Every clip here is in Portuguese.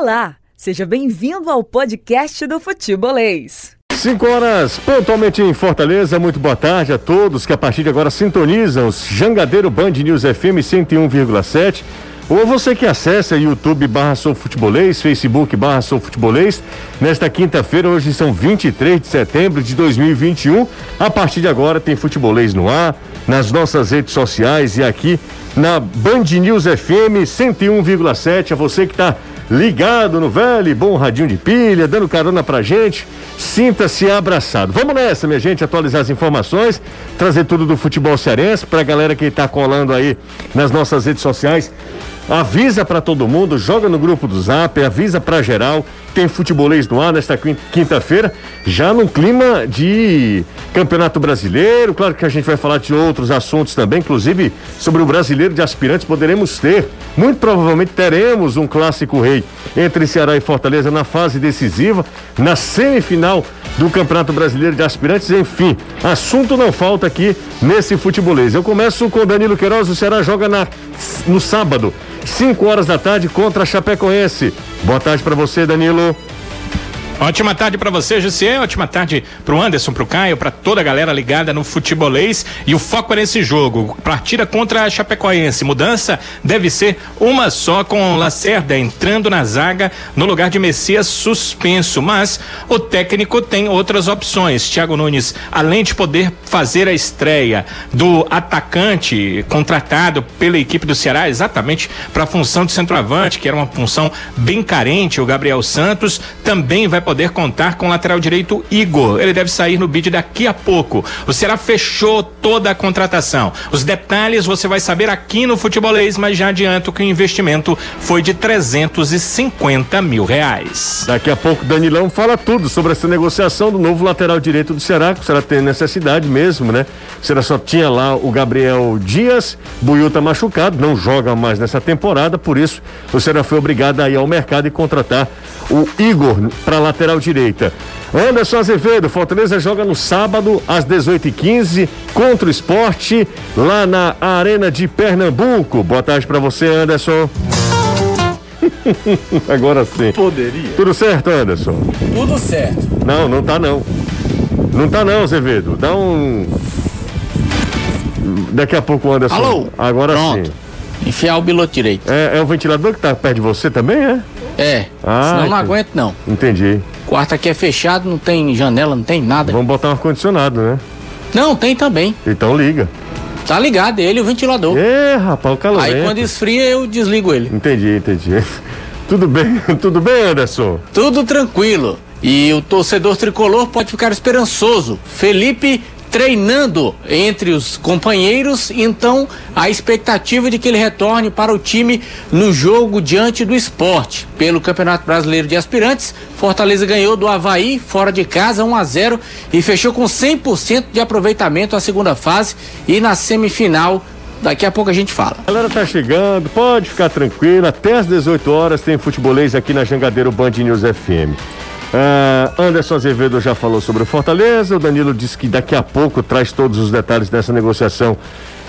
Olá, seja bem-vindo ao podcast do Futebolês. 5 horas, pontualmente em Fortaleza. Muito boa tarde a todos que a partir de agora sintonizam os Jangadeiro Band News FM 101,7. Ou você que acessa YouTube barra Sou Futebolês, Facebook barra Sou Futebolês. Nesta quinta-feira, hoje são 23 de setembro de 2021. A partir de agora tem Futebolês no ar, nas nossas redes sociais e aqui na Band News FM 101,7. A você que está ligado no velho bom radinho de pilha, dando carona pra gente. Sinta-se abraçado. Vamos nessa, minha gente, atualizar as informações, trazer tudo do futebol cearense pra galera que tá colando aí nas nossas redes sociais. Avisa para todo mundo, joga no grupo do Zap, avisa para geral. Tem futebolês no ar nesta quinta-feira, já num clima de Campeonato Brasileiro. Claro que a gente vai falar de outros assuntos também, inclusive sobre o Brasileiro de Aspirantes. Poderemos ter, muito provavelmente teremos um clássico rei entre Ceará e Fortaleza na fase decisiva, na semifinal do Campeonato Brasileiro de Aspirantes. Enfim, assunto não falta aqui nesse futebolês. Eu começo com Danilo Queiroz. O Ceará joga na, no sábado 5 horas da tarde contra a Chapecoense. Boa tarde para você, Danilo. Ótima tarde para você, Jussier. Ótima tarde pro Anderson, pro Caio, para toda a galera ligada no futebolês. E o foco é nesse jogo. Partida contra a Chapecoense. Mudança deve ser uma só com Lacerda entrando na zaga no lugar de Messias suspenso. Mas o técnico tem outras opções. Thiago Nunes, além de poder fazer a estreia do atacante contratado pela equipe do Ceará, exatamente para a função de centroavante, que era uma função bem carente, o Gabriel Santos, também vai poder contar com o lateral direito Igor. Ele deve sair no bid daqui a pouco. O Ceará fechou toda a contratação. Os detalhes você vai saber aqui no Futebolês, mas já adianto que o investimento foi de 350 mil reais. Daqui a pouco Danilão fala tudo sobre essa negociação do novo lateral direito do Ceará, que o Ceará tem necessidade mesmo, né? O Ceará só tinha lá o Gabriel Dias, Buiu tá machucado, não joga mais nessa temporada, por isso o Ceará foi obrigado a ir ao mercado e contratar o Igor para lateral lateral direita. Anderson Azevedo, Fortaleza joga no sábado às 18h15 contra o esporte lá na Arena de Pernambuco. Boa tarde para você, Anderson. Agora sim. Poderia. Tudo certo, Anderson? Tudo certo. Não, não tá não. Não tá não, Azevedo. Dá um. Daqui a pouco, Anderson. Alô? Agora Pronto. sim. Enfiar o biloto direito. É, é o ventilador que tá perto de você também, é? É. Ah, senão não entendi. aguento, não. Entendi. Quarto aqui é fechado, não tem janela, não tem nada. Vamos botar um ar-condicionado, né? Não, tem também. Então liga. Tá ligado, ele e o ventilador. É, rapaz, o calor. Aí quando esfria, eu desligo ele. Entendi, entendi. Tudo bem, tudo bem, Anderson? Tudo tranquilo. E o torcedor tricolor pode ficar esperançoso. Felipe treinando entre os companheiros, então a expectativa de que ele retorne para o time no jogo diante do esporte. Pelo Campeonato Brasileiro de Aspirantes, Fortaleza ganhou do Havaí fora de casa 1 a 0 e fechou com 100% de aproveitamento a segunda fase e na semifinal Daqui a pouco a gente fala. A galera tá chegando, pode ficar tranquilo. Até às 18 horas tem futebolês aqui na Jangadeiro Band News FM. Ah, Anderson Azevedo já falou sobre o Fortaleza. O Danilo disse que daqui a pouco traz todos os detalhes dessa negociação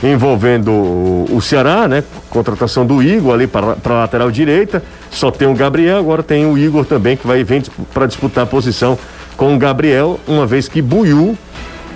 envolvendo o, o Ceará, né? Contratação do Igor ali para a lateral direita. Só tem o Gabriel, agora tem o Igor também que vai vir para disputar a posição com o Gabriel, uma vez que Buiu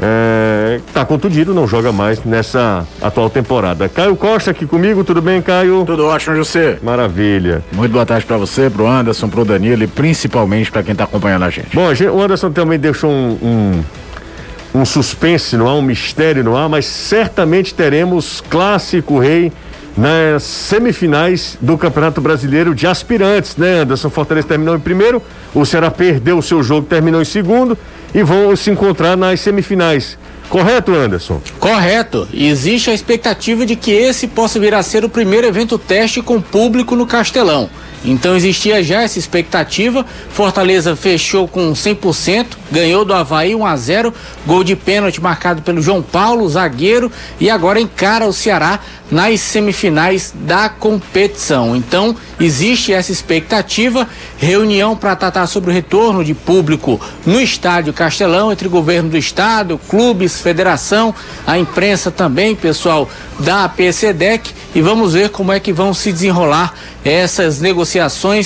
é, tá contundido, não joga mais nessa atual temporada. Caio Costa aqui comigo, tudo bem, Caio? Tudo ótimo, José. Maravilha. Muito boa tarde pra você, pro Anderson, pro Danilo e principalmente pra quem tá acompanhando a gente. Bom, o Anderson também deixou um, um, um suspense no ar, um mistério no ar, mas certamente teremos clássico rei nas semifinais do Campeonato Brasileiro de Aspirantes, né, Anderson? Fortaleza terminou em primeiro, o Ceará perdeu o seu jogo, terminou em segundo e vão se encontrar nas semifinais. Correto, Anderson? Correto. Existe a expectativa de que esse possa vir a ser o primeiro evento teste com público no Castelão. Então existia já essa expectativa. Fortaleza fechou com 100%, ganhou do Havaí 1 a 0, gol de pênalti marcado pelo João Paulo, zagueiro, e agora encara o Ceará nas semifinais da competição. Então existe essa expectativa, reunião para tratar sobre o retorno de público no estádio Castelão entre governo do estado, clubes, federação, a imprensa também, pessoal da PCDEC e vamos ver como é que vão se desenrolar essas negociações,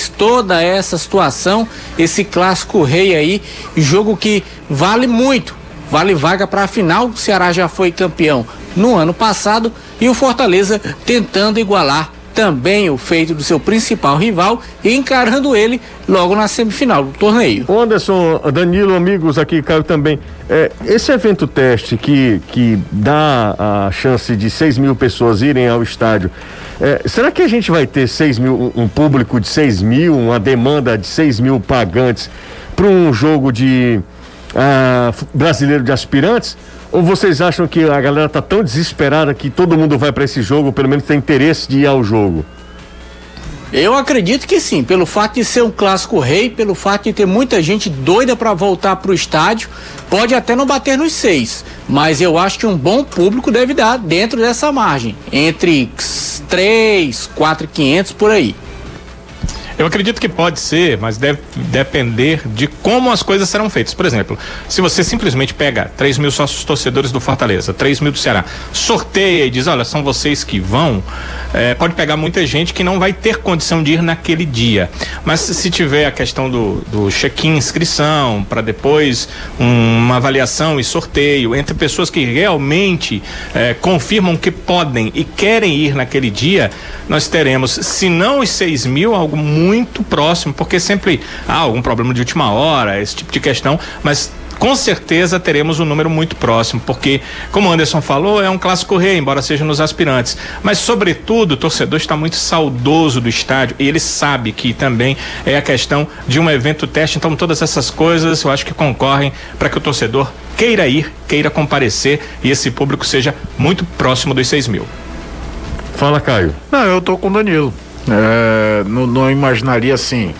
toda essa situação, esse clássico rei aí, jogo que vale muito, vale vaga para a final. O Ceará já foi campeão no ano passado e o Fortaleza tentando igualar também o feito do seu principal rival encarando ele logo na semifinal do torneio. Anderson, Danilo, amigos aqui, Caio também. É, esse evento teste que, que dá a chance de 6 mil pessoas irem ao estádio, é, será que a gente vai ter 6 mil, um público de 6 mil, uma demanda de 6 mil pagantes para um jogo de uh, brasileiro de aspirantes? Ou vocês acham que a galera tá tão desesperada que todo mundo vai para esse jogo, pelo menos tem interesse de ir ao jogo? Eu acredito que sim, pelo fato de ser um clássico rei, pelo fato de ter muita gente doida para voltar para o estádio, pode até não bater nos seis, mas eu acho que um bom público deve dar dentro dessa margem, entre três, quatro, quinhentos por aí. Eu acredito que pode ser, mas deve depender de como as coisas serão feitas. Por exemplo, se você simplesmente pega 3 mil sócios torcedores do Fortaleza, 3 mil do Ceará, sorteia e diz: olha, são vocês que vão, é, pode pegar muita gente que não vai ter condição de ir naquele dia. Mas se tiver a questão do, do check-in, inscrição, para depois um, uma avaliação e sorteio entre pessoas que realmente é, confirmam que podem e querem ir naquele dia, nós teremos, se não os 6 mil, algo muito muito próximo, porque sempre há algum problema de última hora, esse tipo de questão, mas com certeza teremos um número muito próximo, porque, como o Anderson falou, é um clássico rei, embora seja nos aspirantes. Mas, sobretudo, o torcedor está muito saudoso do estádio e ele sabe que também é a questão de um evento teste. Então, todas essas coisas eu acho que concorrem para que o torcedor queira ir, queira comparecer e esse público seja muito próximo dos 6 mil. Fala, Caio. Não, eu tô com o Danilo. É, não, não imaginaria assim.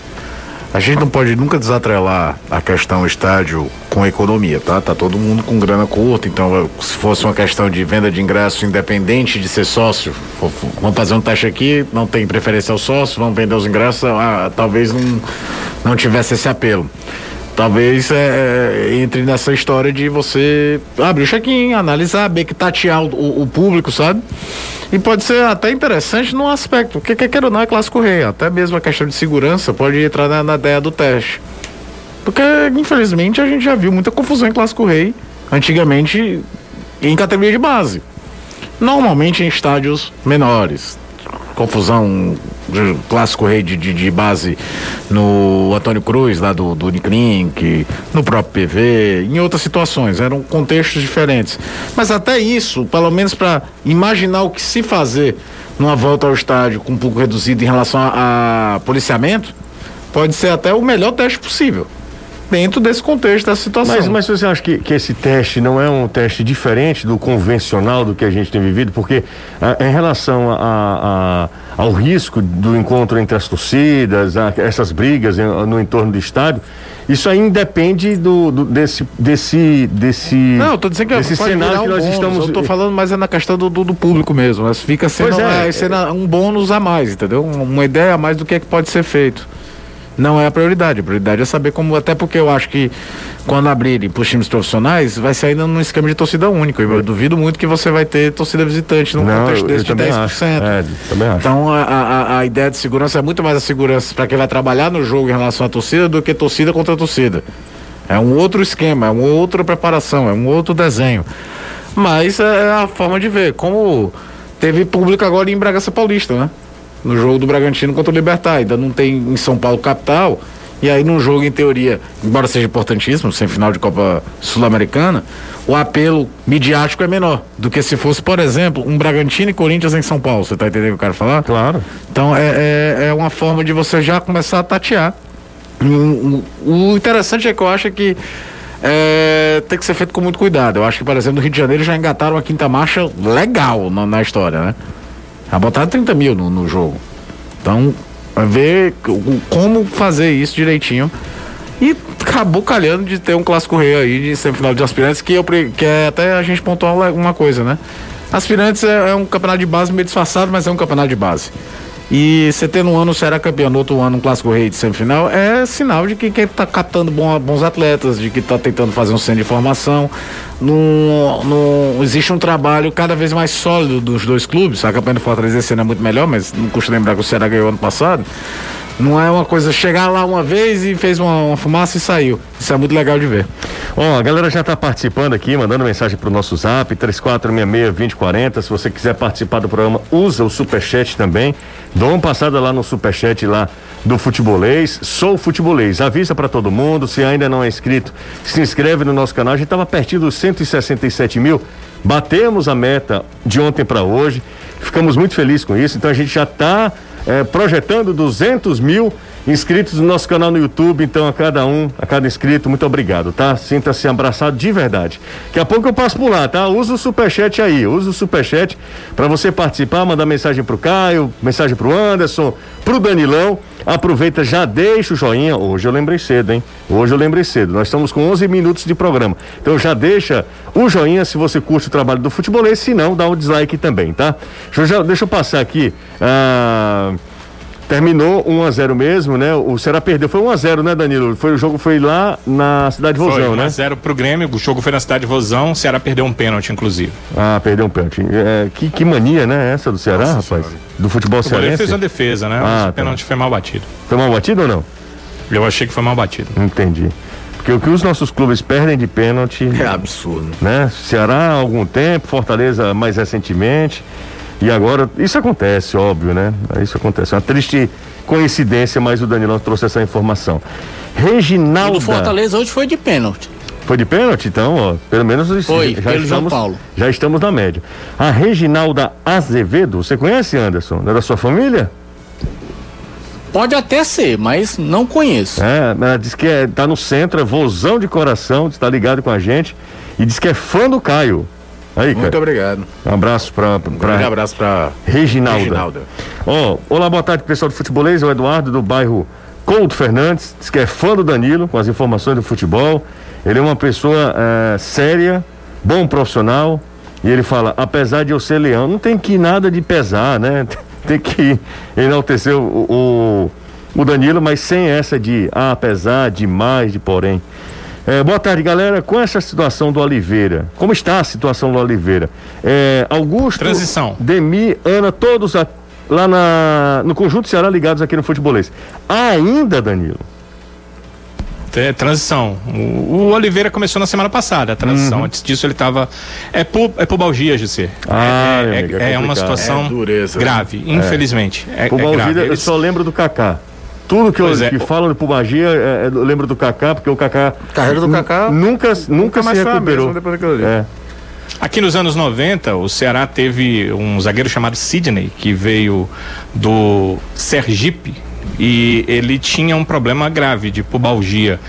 A gente não pode nunca desatrelar a questão estádio com economia, tá? Tá todo mundo com grana curta, então se fosse uma questão de venda de ingresso independente de ser sócio, vamos fazer um teste aqui, não tem preferência ao sócio, vamos vender os ingressos, ah, talvez não, não tivesse esse apelo talvez é, é, entre nessa história de você abrir o check-in, analisar, bem que tatear o, o, público, sabe? E pode ser até interessante num aspecto, porque quer queira ou não é clássico rei, até mesmo a questão de segurança pode entrar na, na ideia do teste. Porque, infelizmente, a gente já viu muita confusão em clássico rei, antigamente em categoria de base. Normalmente em estádios menores. Confusão clássico rei de, de, de, base no Antônio Cruz, lá do, do Uniclinic, no próprio PV, em outras situações, eram contextos diferentes. Mas até isso, pelo menos para imaginar o que se fazer numa volta ao estádio com um pouco reduzido em relação a, a policiamento, pode ser até o melhor teste possível dentro desse contexto da situação. Mas, mas você acha que, que esse teste não é um teste diferente do convencional do que a gente tem vivido? Porque a, em relação a, a, ao risco do encontro entre as torcidas, essas brigas no entorno do estádio, isso aí independe do, do, desse desse desse não eu tô dizendo que desse cenário que nós bônus. estamos eu tô falando mais é na questão do, do, do público mesmo mas fica sendo, é, é, sendo um bônus a mais entendeu uma ideia a mais do que, é que pode ser feito não é a prioridade. A prioridade é saber como, até porque eu acho que quando abrirem para os times profissionais, vai sair num esquema de torcida única. Eu, eu duvido muito que você vai ter torcida visitante num não, contexto desse de 10%. Acho. É, também acho. Então a, a, a ideia de segurança é muito mais a segurança para quem vai trabalhar no jogo em relação à torcida do que torcida contra torcida. É um outro esquema, é uma outra preparação, é um outro desenho. Mas é a forma de ver. Como teve público agora em Bragança Paulista, né? No jogo do Bragantino contra o Libertar. Ainda não tem em São Paulo capital. E aí, num jogo, em teoria, embora seja importantíssimo, sem final de Copa Sul-Americana, o apelo midiático é menor do que se fosse, por exemplo, um Bragantino e Corinthians em São Paulo. Você está entendendo o que eu quero falar? Claro. Então, é, é, é uma forma de você já começar a tatear. O, interessante é que eu acho que é, tem que ser feito com muito cuidado. Eu acho que, por exemplo, no Rio de Janeiro já engataram uma quinta marcha legal na, na história, né? Já botaram 30 mil no, no jogo. Então, ver como fazer isso direitinho. E acabou calhando de ter um clássico rei aí de semifinal de aspirantes, que, eu, que é até a gente pontuar uma coisa, né? Aspirantes é, é, um campeonato de base meio disfarçado, mas é um campeonato de base. E você tendo um ano o Ceará campeão, no outro ano um clássico rei de semifinal, é sinal de que quem está captando bom, bons atletas, de que está tentando fazer um centro de formação. Não, não, existe um trabalho cada vez mais sólido dos dois clubes. A campanha do Fortaleza esse ano é muito melhor, mas não custa lembrar que o Ceará ganhou ano passado. Não é uma coisa chegar lá uma vez e fez uma, uma fumaça e saiu. Isso é muito legal de ver. Ó, a galera já está participando aqui, mandando mensagem pro nosso zap, 3466-2040. Se você quiser participar do programa, usa o superchat também. Dá uma passada lá no superchat lá do Futebolês. Sou Futebolês. Avisa para todo mundo. Se ainda não é inscrito, se inscreve no nosso canal. A gente estava pertinho dos 167 mil. Batemos a meta de ontem para hoje. Ficamos muito felizes com isso. Então a gente já está é, projetando 200 mil inscritos no nosso canal no YouTube. Então, a cada um, a cada inscrito, muito obrigado, tá? Sinta-se abraçado de verdade. Daqui a pouco eu passo por lá, tá? Usa o superchat aí, usa o superchat para você participar, mandar mensagem pro Caio, mensagem pro Anderson, pro Danilão. Aproveita, já deixa o joinha. Hoje eu lembrei cedo, hein? Hoje eu lembrei cedo. Nós estamos com 11 minutos de programa. Então já deixa o joinha se você curte o trabalho do futebolês. Se não, dá um dislike também, tá? Deixa eu, já, deixa eu passar aqui. Ah, Terminou 1 a 0 mesmo, né? O Ceará perdeu, foi 1 a 0 né, Danilo? Foi o jogo foi lá na cidade de Vozão, foi, 1 né? 1 a 0 pro Grêmio, o jogo foi na cidade de Vozão, o Ceará perdeu um pênalti inclusive. Ah, perdeu um pênalti. É, que, que mania, né, essa do Ceará, Nossa, rapaz? Senhora. Do futebol cearense. Ele fez uma defesa, né? Ah, o tá. pênalti foi mal batido. Foi mal batido ou não? Eu achei que foi mal batido. Entendi. Porque o que os nossos clubes perdem de pênalti. É absurdo. Né? Ceará há algum tempo, Fortaleza mais recentemente. E agora, isso acontece, óbvio, né? Isso acontece. É uma triste coincidência, mas o Danilão trouxe essa informação. Reginaldo. O Fortaleza hoje foi de pênalti. Foi de pênalti, então, ó, pelo menos foi, já, estamos, João Paulo. já estamos na média. A Reginalda Azevedo, você conhece, Anderson? É da sua família? Pode até ser, mas não conheço. É, ela diz que é, tá no centro, é vozão de coração, está ligado com a gente e diz que é fã do Caio. Aí, Muito cara. obrigado. Um abraço para um abraço para Reginalda. Reginalda. Oh, olá, boa tarde, pessoal do Futebolês. É o Eduardo do bairro Couto Fernandes, diz que é fã do Danilo, com as informações do futebol. Ele é uma pessoa é, séria, bom profissional. E ele fala: apesar de eu ser leão, não tem que ir nada de pesar, né? Tem que enaltecer o, o, o Danilo, mas sem essa de ah, apesar, de mais, de porém. É, boa tarde, galera. Com essa situação do Oliveira, como está a situação do Oliveira? É, Augusto, Transição. Demi, Ana, todos a, lá na, no Conjunto Ceará ligados aqui no Futebolês. Ainda, Danilo? É, transição. O, o, Oliveira começou na semana passada, a transição. Uhum. Antes disso ele estava É, pu, é pubalgia, José. Ah, é, amiga, é, é, uma situação dureza, né? grave, né? infelizmente. É, pubalgia, eu só lembro do Kaká. Tudo que, eu, é. que falam de pubalgia, é, é, eu lembro do Kaká, porque o Kaká. Carreira do Kaká. Nunca, nunca, se recuperou. É. Aqui nos anos 90, o Ceará teve um zagueiro chamado Sidney, que veio do Sergipe, e ele tinha um problema grave de pubalgia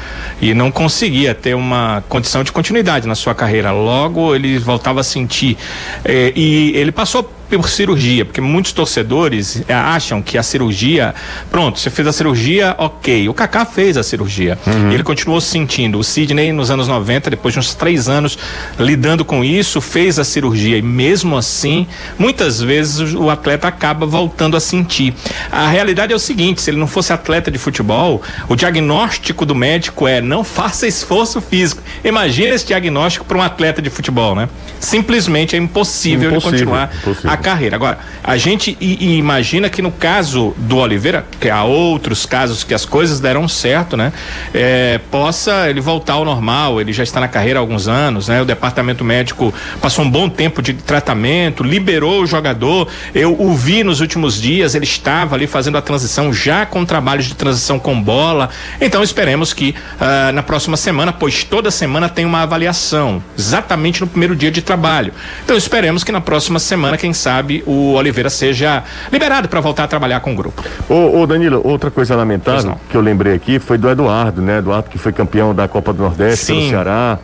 e não conseguia ter uma condição de continuidade na sua carreira. Logo ele voltava a sentir eh, e ele passou por cirurgia, porque muitos torcedores é, acham que a cirurgia, pronto, você fez a cirurgia, ok. O Kaká fez a cirurgia. Uhum. Ele continuou sentindo. O Sidney, nos anos 90, depois de uns três anos lidando com isso, fez a cirurgia. E mesmo assim, muitas vezes o atleta acaba voltando a sentir. A realidade é o seguinte: se ele não fosse atleta de futebol, o diagnóstico do médico é não faça esforço físico. Imagina esse diagnóstico para um atleta de futebol, né? Simplesmente é impossível, impossível ele continuar impossível. Carreira. Agora, a gente e, e imagina que no caso do Oliveira, que há outros casos que as coisas deram certo, né? É, possa ele voltar ao normal, ele já está na carreira há alguns anos, né? O departamento médico passou um bom tempo de tratamento, liberou o jogador. Eu o vi nos últimos dias, ele estava ali fazendo a transição já com trabalhos de transição com bola. Então esperemos que uh, na próxima semana, pois toda semana tem uma avaliação, exatamente no primeiro dia de trabalho. Então esperemos que na próxima semana, quem sabe sabe, o Oliveira seja liberado para voltar a trabalhar com o grupo. Ô, ô Danilo, outra coisa lamentável que eu lembrei aqui foi do Eduardo, né? Eduardo que foi campeão da Copa do Nordeste Sim. pelo Ceará.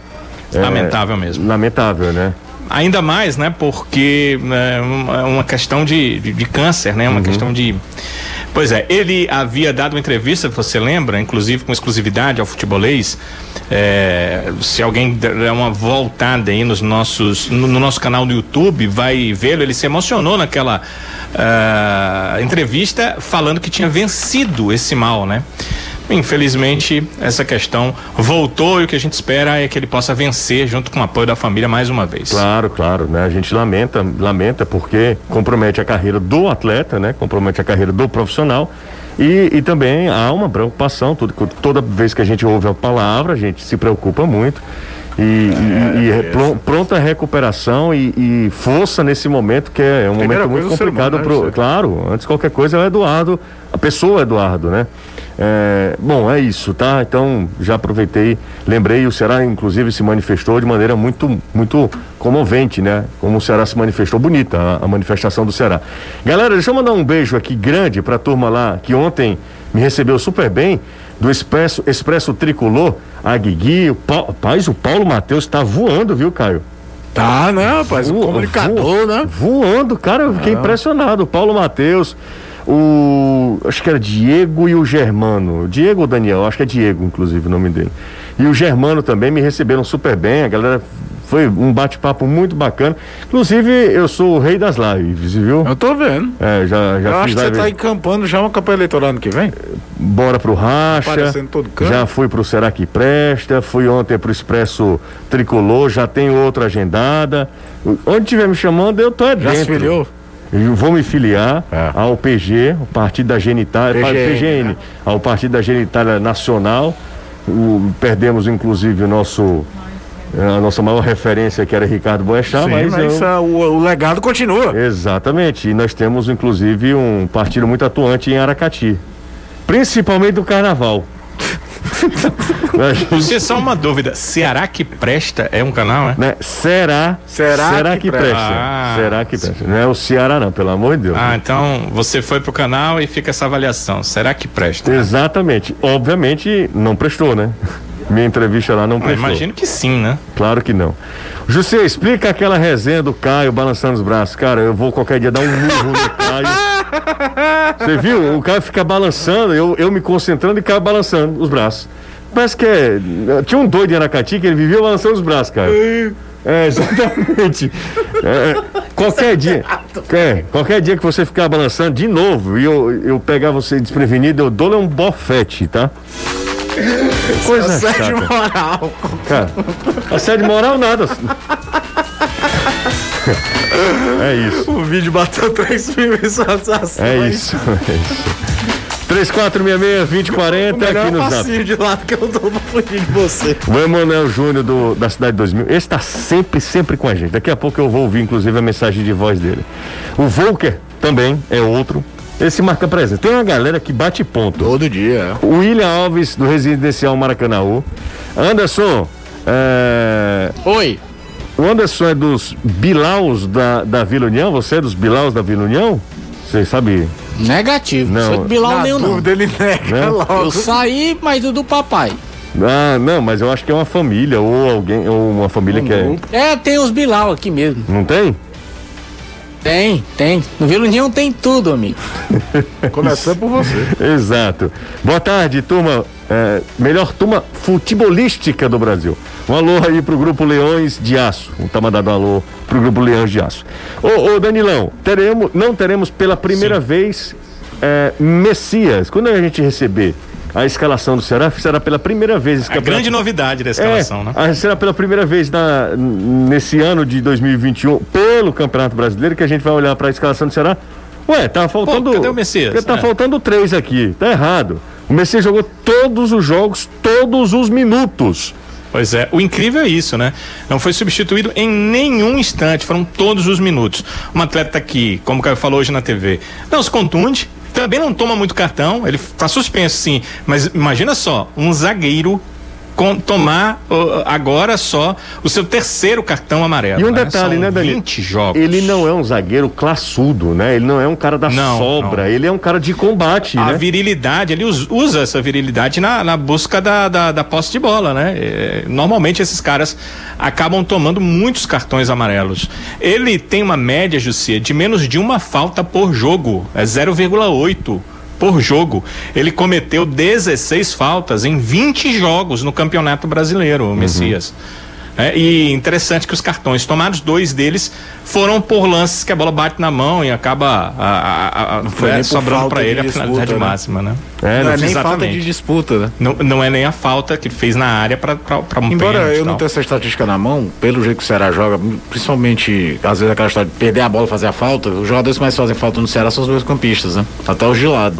Lamentável é, mesmo. Lamentável, né? Ainda mais, né? Porque é uma questão de, de, de câncer, né? Uma uhum. questão de Pois é, ele havia dado uma entrevista, você lembra, inclusive com exclusividade ao futebolês. É, se alguém der uma voltada aí nos nossos, no, no nosso canal do YouTube, vai vê-lo. Ele se emocionou naquela uh, entrevista falando que tinha vencido esse mal, né? Infelizmente, essa questão voltou e o que a gente espera é que ele possa vencer junto com o apoio da família mais uma vez. Claro, claro, né? A gente lamenta, lamenta porque compromete a carreira do atleta, né? Compromete a carreira do profissional. E, e também há uma preocupação, tudo, toda vez que a gente ouve a palavra, a gente se preocupa muito. E, é, e, e é pronta recuperação e, e, força nesse momento, que é um momento muito complicado. Humano, pro, claro, antes de qualquer coisa é o Eduardo, a pessoa Eduardo, né? É, bom, é isso, tá? Então, já aproveitei, lembrei, o Ceará, inclusive, se manifestou de maneira muito, muito comovente, né? Como o Ceará se manifestou, bonita a, a manifestação do Ceará. Galera, deixa eu mandar um beijo aqui grande pra turma lá que ontem me recebeu super bem, do Expresso, Expresso Tricolor, a Guigui, o Paulo, rapaz, o Paulo Matheus tá voando, viu, Caio? Tá, né, rapaz? o comunicador, né? Voando, cara, eu fiquei ah. impressionado. O Paulo Matheus, o. Acho que era Diego e o Germano. Diego ou Daniel? Acho que é Diego, inclusive, o nome dele. E o Germano também me receberam super bem. A galera foi um bate-papo muito bacana. Inclusive, eu sou o rei das lives, viu? Eu tô vendo. É, já, já eu acho que você tá encampando já uma campanha eleitoral ano que vem. Bora pro Racha. todo canto. Já fui pro Será que Presta. Fui ontem pro Expresso Tricolor. Já tenho outra agendada. Onde tiver me chamando, eu tô é dentro. Já se filiou? Eu vou me filiar é. ao PG, o Partido da Genitália, PGN, PGN, né? ao Partido da Genitália Nacional. O, perdemos inclusive o nosso a nossa maior referência que era Ricardo Boechat, Sim, mas, mas eu... o, o, legado continua. Exatamente. E nós temos inclusive um partido muito atuante em Aracati, principalmente do Carnaval. Você só uma dúvida, Ceará que presta é um canal, né? Será? Será, será que, que presta? presta. Ah, será que presta? Não é o Ceará não, pelo amor de Deus. Ah, então você foi pro canal e fica essa avaliação. Será que presta? Exatamente. Obviamente não prestou, né? Minha entrevista lá não ah, prestou. imagino que sim, né? Claro que não. José, explica aquela resenha do Caio balançando os braços. Cara, eu vou qualquer dia dar um murro no Caio. Você viu? O Caio fica balançando, eu, eu me concentrando e Caio balançando os braços. Parece que é. Tinha um doido em Aracati que ele vivia balançando os braços, cara. É, exatamente. É, qualquer dia. É, qualquer dia que você ficar balançando de novo e eu, eu pegar você desprevenido, eu dou-lhe um bofete, tá? Coisa assédio moral. Cara, assédio moral nada. É isso. O vídeo bateu 3 mil visualizações. É isso, é isso. 3466-2040 aqui no Zap. de lado que eu dou pra fugir de você. O Emanuel Júnior do, da Cidade 2000. Esse tá sempre, sempre com a gente. Daqui a pouco eu vou ouvir, inclusive, a mensagem de voz dele. O Volker também é outro. Esse marca presença. Tem uma galera que bate ponto. Todo dia. O William Alves, do Residencial Maracanãú. Anderson. É... Oi. O Anderson é dos Bilaus da, da Vila União? Você é dos Bilaus da Vila União? Você sabe? Negativo. Não. Sou de Bilal nenhum, não. Ele nega né? logo. Eu saí, mas do, do papai. Ah, não, mas eu acho que é uma família, ou alguém, ou uma família um que é. É, tem os Bilal aqui mesmo. Não tem? Tem, tem. No Vila União tem tudo, amigo. Começando por você. Exato. Boa tarde, turma. É, melhor turma futebolística do Brasil. Um alô aí pro grupo Leões de Aço. Um tá mandando um alô pro grupo Leões de Aço. Ô, ô Danilão, teremos, não teremos pela primeira Sim. vez é, Messias. Quando a gente receber a escalação do Ceará será pela primeira vez. A grande novidade da escalação, é, né? Será pela primeira vez na, nesse ano de 2021, pelo Campeonato Brasileiro, que a gente vai olhar para a escalação do Ceará. Ué, tá faltando. Pô, cadê o Messias? Tá é. faltando três aqui. Tá errado. O Messias jogou todos os jogos, todos os minutos. Pois é, o incrível é isso, né? Não foi substituído em nenhum instante, foram todos os minutos. Um atleta que, como o Caio falou hoje na TV, não se contunde, também não toma muito cartão, ele tá suspenso sim, mas imagina só, um zagueiro com, tomar uh, agora só o seu terceiro cartão amarelo. E um né? detalhe, São né, Dani? 20 jogos. Ele não é um zagueiro classudo, né? Ele não é um cara da não, sobra, não. ele é um cara de combate, A né? virilidade, ele usa essa virilidade na, na busca da, da, da, posse de bola, né? É, normalmente esses caras acabam tomando muitos cartões amarelos. Ele tem uma média, Jussia, de menos de uma falta por jogo, é 0,8 por jogo. Ele cometeu 16 faltas em 20 jogos no Campeonato Brasileiro, o Messias. Uhum. É, e interessante que os cartões tomados, dois deles foram por lances que a bola bate na mão e acaba a, a, a, não foi é, sobrando para ele a finalidade né? máxima, né? É, não, é nem exatamente. falta de disputa, né? Não, não é nem a falta que ele fez na área para um Embora eu não tenha essa estatística na mão, pelo jeito que o Ceará joga, principalmente às vezes aquela história de perder a bola e fazer a falta, os jogadores que mais fazem falta no Ceará são os meus campistas, né? Até os de lado.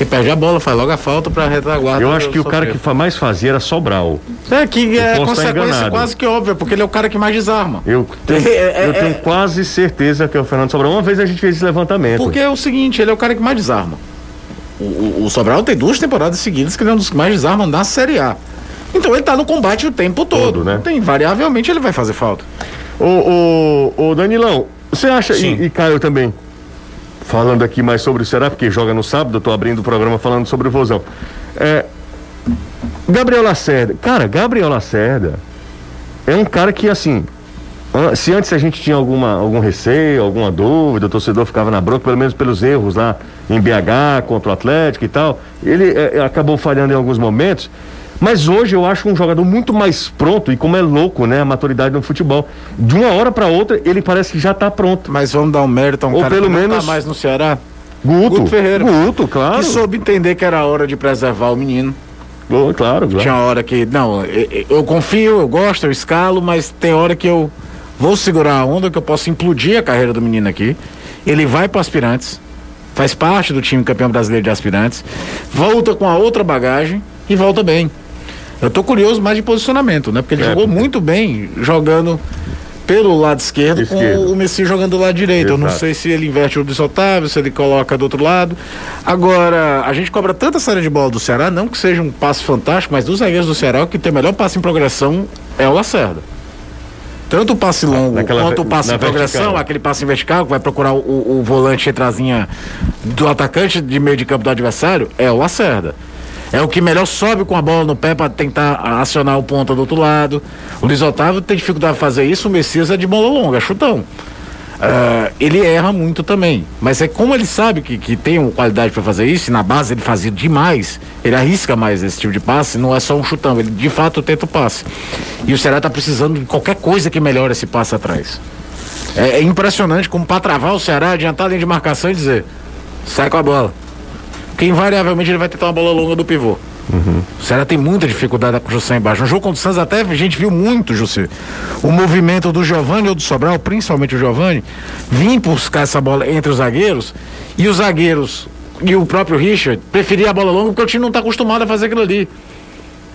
Porque perde a bola, faz logo a falta pra retaguarda. Eu acho que o cara que mais fazia era Sobral. É, que é consequência quase que óbvia, porque ele é o cara que mais desarma. Eu tenho, é, é, eu tenho é, quase certeza que é o Fernando Sobral. Uma vez a gente fez esse levantamento. Porque é o seguinte, ele é o cara que mais desarma. O, o, o Sobral tem duas temporadas seguidas que ele é um dos que mais desarma na Série A. Então ele tá no combate o tempo todo. todo né? Tem, invariavelmente ele vai fazer falta. Ô, ô, ô Danilão, você acha, e, e Caio também, falando aqui mais sobre o Ceará, porque joga no sábado, tô abrindo o programa falando sobre o Vozão. É, Gabriel Lacerda, cara, Gabriel Lacerda é um cara que, assim, se antes a gente tinha alguma, algum receio, alguma dúvida, o torcedor ficava na bronca, pelo menos pelos erros lá em BH contra o Atlético e tal, ele é, acabou falhando em alguns momentos. Mas hoje eu acho um jogador muito mais pronto e como é louco, né, a maturidade no futebol. De uma hora para outra ele parece que já está pronto. Mas vamos dar um mérito a um Ou cara pelo que menos tá mais no Ceará. Guto, Guto Ferreira. Guto, claro. Que soube entender que era hora de preservar o menino. Oh, claro, claro. Tinha hora que, não, eu, eu, confio, eu gosto, eu escalo, mas tem hora que eu vou segurar a onda, que eu posso implodir a carreira do menino aqui. Ele vai para aspirantes, faz parte do time campeão brasileiro de aspirantes, volta com a outra bagagem e volta bem. Eu tô curioso mais de posicionamento, né? Porque ele é, jogou muito bem jogando pelo lado esquerdo, esquerdo. com o Messi jogando do lado direito. Exato. Eu não sei se ele inverte o Luiz Otávio, se ele coloca do outro lado. Agora, a gente cobra tanta série de bola do Ceará, não que seja um passe fantástico, mas dos zagueiros do Ceará, o que tem o melhor passe em progressão é o Lacerda. Tanto o passe longo Naquela, quanto o passe em progressão, vertical. aquele passe em vertical que vai procurar o, o, o volante retrasinha do atacante de meio de campo do adversário, é o Lacerda. É o que melhor sobe com a bola no pé para tentar acionar o ponta do outro lado. O Luiz Otávio tem dificuldade de fazer isso, o Messias é de bola longa, é chutão. Uh, ele erra muito também. Mas é como ele sabe que, que tem uma qualidade para fazer isso, e na base ele fazia demais, ele arrisca mais esse tipo de passe, não é só um chutão, ele de fato tenta o passe. E o Ceará está precisando de qualquer coisa que melhore esse passe atrás. É, é impressionante como para travar o Ceará, adiantar dentro de marcação e dizer: sai com a bola porque invariavelmente ele vai tentar uma bola longa do pivô. Uhum. O Ceará tem muita dificuldade com o José embaixo. No jogo contra o Santos até a gente viu muito, José, o movimento do Giovani ou do Sobral, principalmente o Giovani, vir buscar essa bola entre os zagueiros e os zagueiros e o próprio Richard preferia a bola longa porque o time não está acostumado a fazer aquilo ali.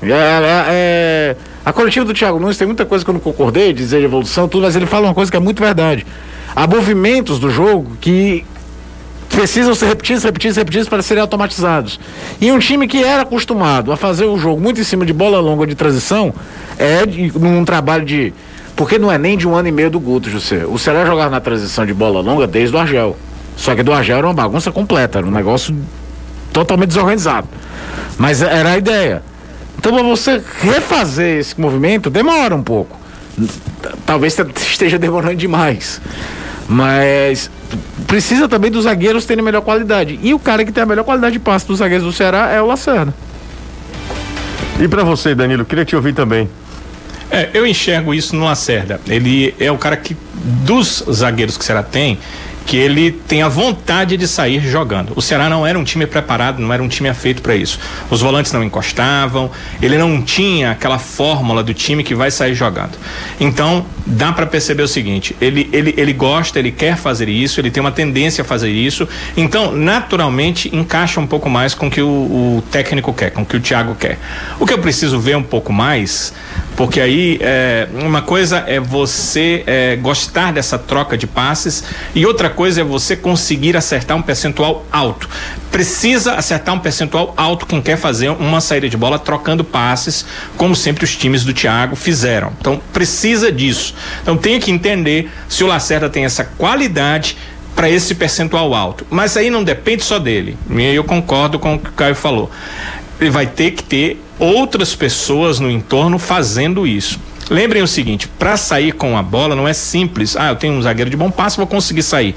É, é, é, a coletiva do Thiago Nunes tem muita coisa que eu não concordei, dizer de evolução, tudo, mas ele fala uma coisa que é muito verdade. Há movimentos do jogo que precisam ser repetidos, repetidos, repetidos para serem automatizados. E um time que era acostumado a fazer o jogo muito em cima de bola longa de transição, é num trabalho de. Porque não é nem de um ano e meio do Guto, José. O Ceará jogava na transição de bola longa desde o Argel. Só que do Argel era uma bagunça completa, era um negócio totalmente desorganizado. Mas era a ideia. Então, para você refazer esse movimento, demora um pouco. Talvez esteja demorando demais. Mas precisa também dos zagueiros terem melhor qualidade. E o cara que tem a melhor qualidade de passe dos zagueiros do Ceará é o Lacerda. E para você, Danilo, queria te ouvir também. É, eu enxergo isso no Lacerda. Ele é o cara que, dos zagueiros que o Ceará tem, que ele tenha vontade de sair jogando. O Ceará não era um time preparado, não era um time feito para isso. Os volantes não encostavam, ele não tinha aquela fórmula do time que vai sair jogando. Então, dá para perceber o seguinte: ele, ele, ele gosta, ele quer fazer isso, ele tem uma tendência a fazer isso. Então, naturalmente, encaixa um pouco mais com o que o, o técnico quer, com o que o Thiago quer. O que eu preciso ver um pouco mais, porque aí é, uma coisa é você é, gostar dessa troca de passes e outra coisa é você conseguir acertar um percentual alto. Precisa acertar um percentual alto quem quer fazer uma saída de bola trocando passes, como sempre os times do Thiago fizeram. Então precisa disso. Então tem que entender se o Lacerda tem essa qualidade para esse percentual alto. Mas aí não depende só dele. E eu concordo com o que o Caio falou. Ele vai ter que ter outras pessoas no entorno fazendo isso. Lembrem o seguinte: para sair com a bola não é simples. Ah, eu tenho um zagueiro de bom passo, vou conseguir sair.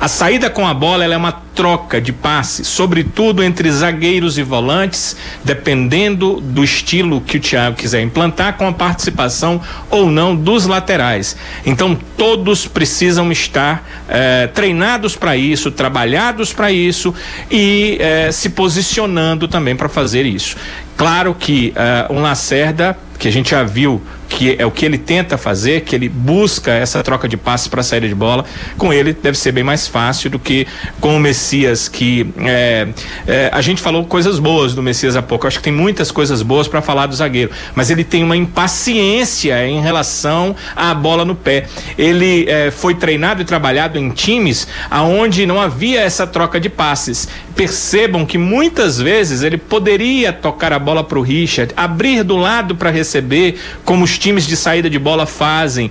A saída com a bola é uma troca de passe, sobretudo entre zagueiros e volantes, dependendo do estilo que o Thiago quiser implantar, com a participação ou não dos laterais. Então, todos precisam estar eh, treinados para isso, trabalhados para isso e eh, se posicionando também para fazer isso. Claro que uh, um Lacerda, que a gente já viu que é o que ele tenta fazer, que ele busca essa troca de passes para saída de bola, com ele deve ser bem mais fácil do que com o Messias, que é, é, a gente falou coisas boas do Messias há pouco, eu acho que tem muitas coisas boas para falar do zagueiro, mas ele tem uma impaciência em relação à bola no pé. Ele é, foi treinado e trabalhado em times aonde não havia essa troca de passes. Percebam que muitas vezes ele poderia tocar a bola para o Richard, abrir do lado para receber, como times de saída de bola fazem.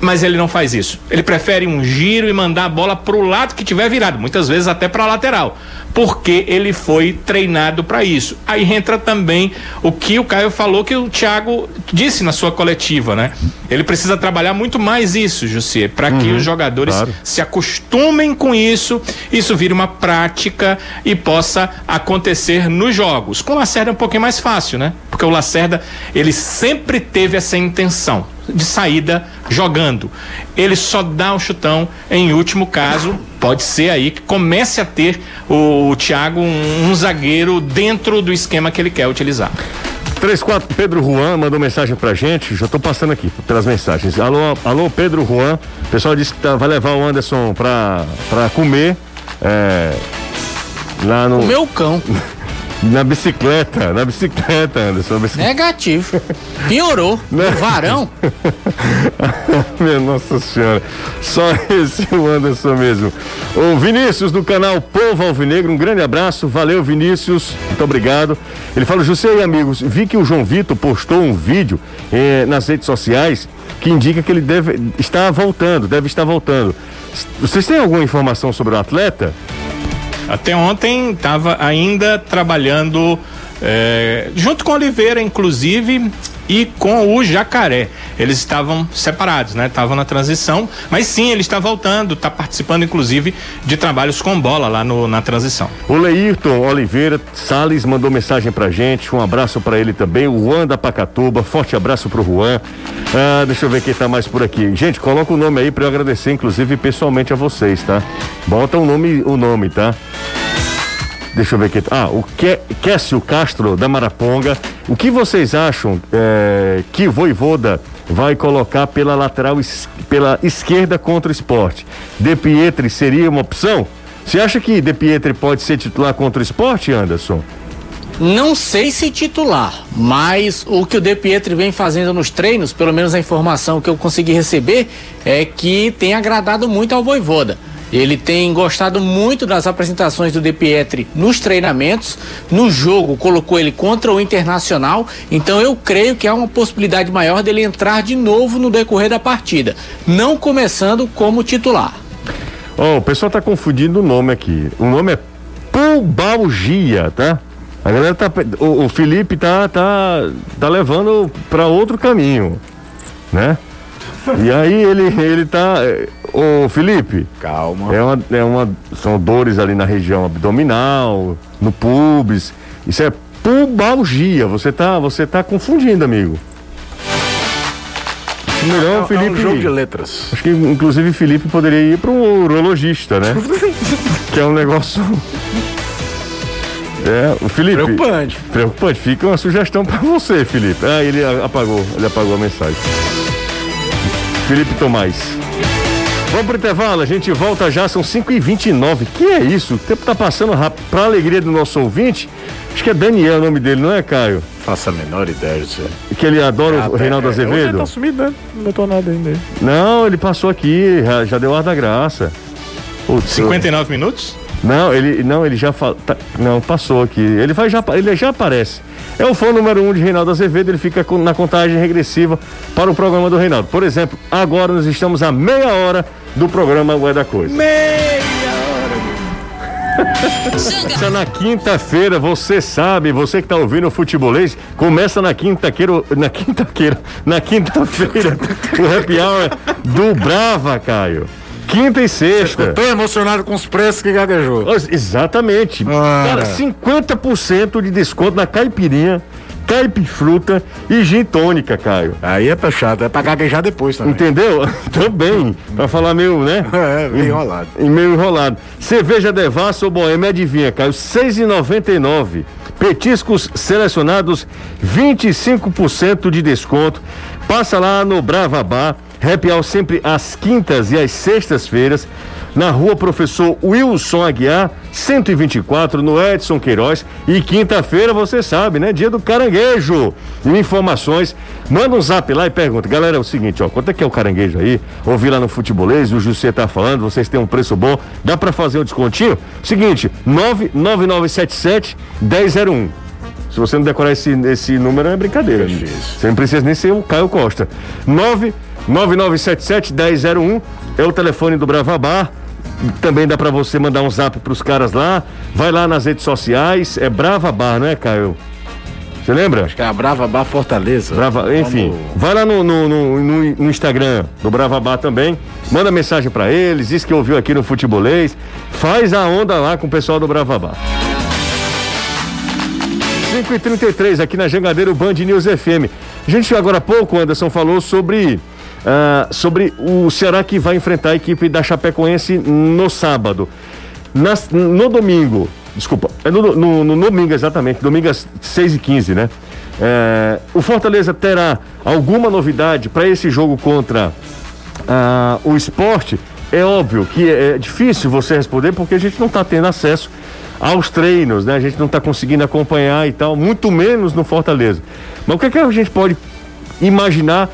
Mas ele não faz isso. Ele prefere um giro e mandar a bola para o lado que tiver virado, muitas vezes até para a lateral, porque ele foi treinado para isso. Aí entra também o que o Caio falou que o Thiago disse na sua coletiva, né? Ele precisa trabalhar muito mais isso, Jussier, para uhum, que os jogadores claro. se acostumem com isso, isso vire uma prática e possa acontecer nos jogos. Com o Lacerda é um pouquinho mais fácil, né? Porque o Lacerda, ele sempre teve essa intenção de saída jogando. Ele só dá um chutão em último caso, pode ser aí que comece a ter o, o Thiago um, um zagueiro dentro do esquema que ele quer utilizar. 34 Pedro Juan mandou mensagem pra gente, já tô passando aqui pelas mensagens. Alô, alô Pedro Juan, o pessoal disse que tá, vai levar o Anderson pra, pra comer. É, lá no. O meu cão. Na bicicleta, na bicicleta, Anderson. Bicicleta. Negativo. Piorou. No varão. Minha Nossa Senhora. Só esse o Anderson mesmo. O Vinícius do canal Povo Alvinegro, um grande abraço. Valeu, Vinícius. Muito obrigado. Ele fala, José e amigos, vi que o João Vitor postou um vídeo eh, nas redes sociais que indica que ele deve estar voltando, deve estar voltando. Vocês têm alguma informação sobre o atleta? Até ontem estava ainda trabalhando é, junto com Oliveira, inclusive, e com o Jacaré. Eles estavam separados, né? Estavam na transição, mas sim, ele está voltando, está participando, inclusive, de trabalhos com bola lá no, na transição. O Leirton Oliveira Salles mandou mensagem pra gente, um abraço para ele também, o Juan da Pacatuba, forte abraço pro Juan. Ah, deixa eu ver quem tá mais por aqui. Gente, coloca o nome aí para eu agradecer, inclusive, pessoalmente a vocês, tá? Bota o nome, o nome, tá? Deixa eu ver aqui. Ah, o Kécio Castro da Maraponga. O que vocês acham é, que Voivoda vai colocar pela lateral pela esquerda contra o esporte? De Pietri seria uma opção? Você acha que De Pietri pode ser titular contra o esporte, Anderson? Não sei se titular, mas o que o De Pietri vem fazendo nos treinos, pelo menos a informação que eu consegui receber, é que tem agradado muito ao Voivoda. Ele tem gostado muito das apresentações do De Pietri nos treinamentos. No jogo, colocou ele contra o Internacional. Então, eu creio que há uma possibilidade maior dele entrar de novo no decorrer da partida. Não começando como titular. Oh, o pessoal está confundindo o nome aqui. O nome é Pubalgia, tá? A galera tá. O, o Felipe tá, tá, tá levando para outro caminho, né? E aí ele, ele tá. Ô Felipe. Calma. É uma, é uma, são dores ali na região abdominal, no pubis. Isso é pubalgia. Você tá, você tá confundindo, amigo. Melhor é, Felipe. É um jogo de letras. Acho que inclusive Felipe poderia ir para um urologista, né? que é um negócio. É, o Felipe. Preocupante. Preocupante. Fica uma sugestão para você, Felipe. Ah, ele apagou, ele apagou a mensagem. Felipe Tomás. Vamos pro intervalo, a gente volta já, são 5h29. Que é isso? O tempo tá passando rápido. Pra alegria do nosso ouvinte, acho que é Daniel o nome dele, não é, Caio? Faça a menor ideia disso. Que ele adora é, o Reinaldo é, Azevedo? Ele tá sumido, né? Não tô nada ainda. Não, ele passou aqui, já, já deu ar da graça. Putz, 59 eu... minutos? Não, ele não, ele já fa... tá, não passou aqui. Ele vai já ele já aparece. É o fã número um de Reinaldo Azevedo, ele fica na contagem regressiva para o programa do Reinaldo. Por exemplo, agora nós estamos a meia hora do programa Ué da Coisa. Meia hora! na quinta-feira, você sabe, você que está ouvindo o futebolês, começa na quinta-feira, na quinta-feira, na quinta-feira, o happy hour do Brava, Caio. quinta e sexta. Tô emocionado com os preços que gaguejou. Exatamente. Ah. Cara, 50% de desconto na caipirinha, caipifruta e gin tônica, Caio. Aí é chato, é pra gaguejar depois também. Entendeu? Também. Pra falar meio, né? É, meio enrolado. E meio enrolado. Cerveja Devassa ou Boêmia, adivinha, Caio? R$ 6,99. Petiscos selecionados, 25% de desconto. Passa lá no Brava Bar. Happy Hour sempre às quintas e às sextas-feiras. Na rua Professor Wilson Aguiar, 124, no Edson Queiroz. E quinta-feira, você sabe, né? Dia do caranguejo. E informações, manda um zap lá e pergunta. Galera, é o seguinte, ó, quanto é que é o caranguejo aí? Ouvi lá no futebolês, o José tá falando, vocês têm um preço bom. Dá para fazer um descontinho? Seguinte, 99977 1001. Se você não decorar esse, esse número, é brincadeira. Você não precisa nem ser o Caio Costa. 99977-1001 é o telefone do Brava Bar. Também dá para você mandar um zap pros caras lá. Vai lá nas redes sociais. É Brava Bar, não é, Caio? Você lembra? Acho que é a Brava Bar Fortaleza. Brava, enfim, vai lá no, no, no, no- Instagram do Brava Bar também, manda mensagem pra eles, diz que ouviu aqui no Futebolês, faz a onda lá com o pessoal do Brava Bar. 5 e 33 aqui na Jangadeiro Band News FM. A gente agora há pouco, Anderson, falou sobre, ah, sobre o Ceará que vai enfrentar a equipe da Chapecoense no sábado. Nas- no domingo, desculpa, é no, no- no domingo exatamente, domingo às 6 e 15 né? É, o Fortaleza terá alguma novidade para esse jogo contra ah, o esporte? É óbvio que é, é difícil você responder porque a gente não está tendo acesso aos treinos, né? A gente não está conseguindo acompanhar e tal, muito menos no Fortaleza. Mas o que, é que a gente pode imaginar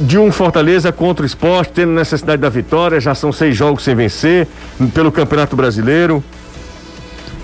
de um Fortaleza contra o esporte, tendo necessidade da vitória, já são seis jogos sem vencer pelo Campeonato Brasileiro.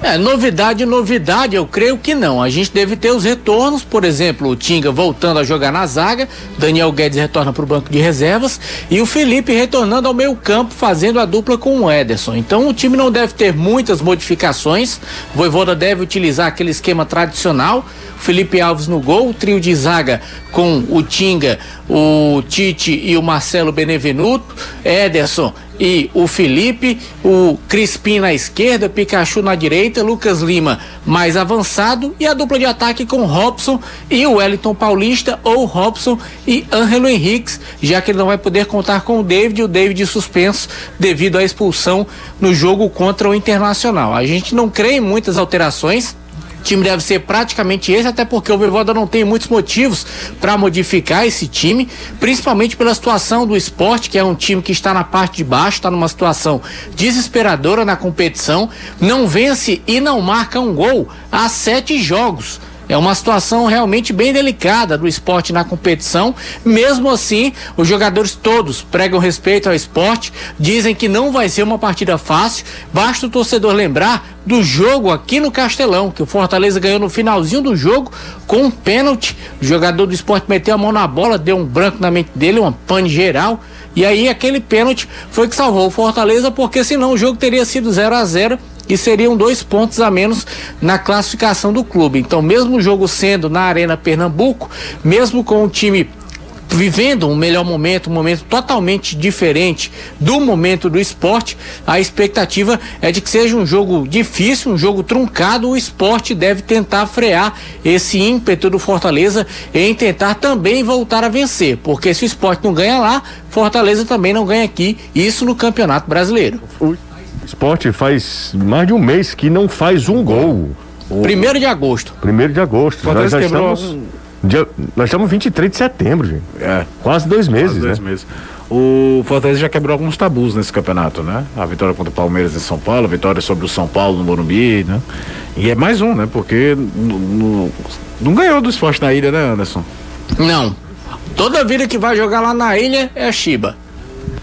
É, novidade, novidade, eu creio que não. A gente deve ter os retornos, por exemplo, o Tinga voltando a jogar na zaga, Daniel Guedes retorna para o banco de reservas e o Felipe retornando ao meio campo, fazendo a dupla com o Ederson. Então o time não deve ter muitas modificações. O Voivoda deve utilizar aquele esquema tradicional. Felipe Alves no gol, o trio de zaga com o Tinga, o Tite e o Marcelo Benevenuto, Ederson e o Felipe, o Crispim na esquerda, Pikachu na direita, Lucas Lima mais avançado e a dupla de ataque com Robson e o Wellington Paulista ou Robson e Ângelo Henriques, já que ele não vai poder contar com o David, o David suspenso devido à expulsão no jogo contra o Internacional. A gente não crê em muitas alterações. Time deve ser praticamente esse, até porque o Voivoda não tem muitos motivos para modificar esse time, principalmente pela situação do esporte, que é um time que está na parte de baixo, está numa situação desesperadora na competição, não vence e não marca um gol há sete jogos. É uma situação realmente bem delicada do esporte na competição. Mesmo assim, os jogadores todos pregam respeito ao esporte, dizem que não vai ser uma partida fácil. Basta o torcedor lembrar do jogo aqui no Castelão, que o Fortaleza ganhou no finalzinho do jogo com um pênalti. O jogador do esporte meteu a mão na bola, deu um branco na mente dele, uma pane geral. E aí aquele pênalti foi que salvou o Fortaleza, porque senão o jogo teria sido 0 a 0 e seriam dois pontos a menos na classificação do clube. Então, mesmo o jogo sendo na Arena Pernambuco, mesmo com o time vivendo um melhor momento, um momento totalmente diferente do momento do esporte, a expectativa é de que seja um jogo difícil, um jogo truncado. O esporte deve tentar frear esse ímpeto do Fortaleza em tentar também voltar a vencer, porque se o esporte não ganha lá, Fortaleza também não ganha aqui, isso no Campeonato Brasileiro. Esporte faz mais de um mês que não faz um gol. Primeiro de agosto. Primeiro de agosto. Nós já quebrou estamos. dia- nós estamos 23 de setembro, gente. É. Quase dois meses, dois né? meses. O Fortaleza já quebrou alguns tabus nesse campeonato, né? A vitória contra o Palmeiras em São Paulo, a vitória sobre o São Paulo no Morumbi, né? E é mais um, né? Porque não ganhou do esporte na ilha, né, Anderson? Não. Toda vida que vai jogar lá na ilha é Chiba.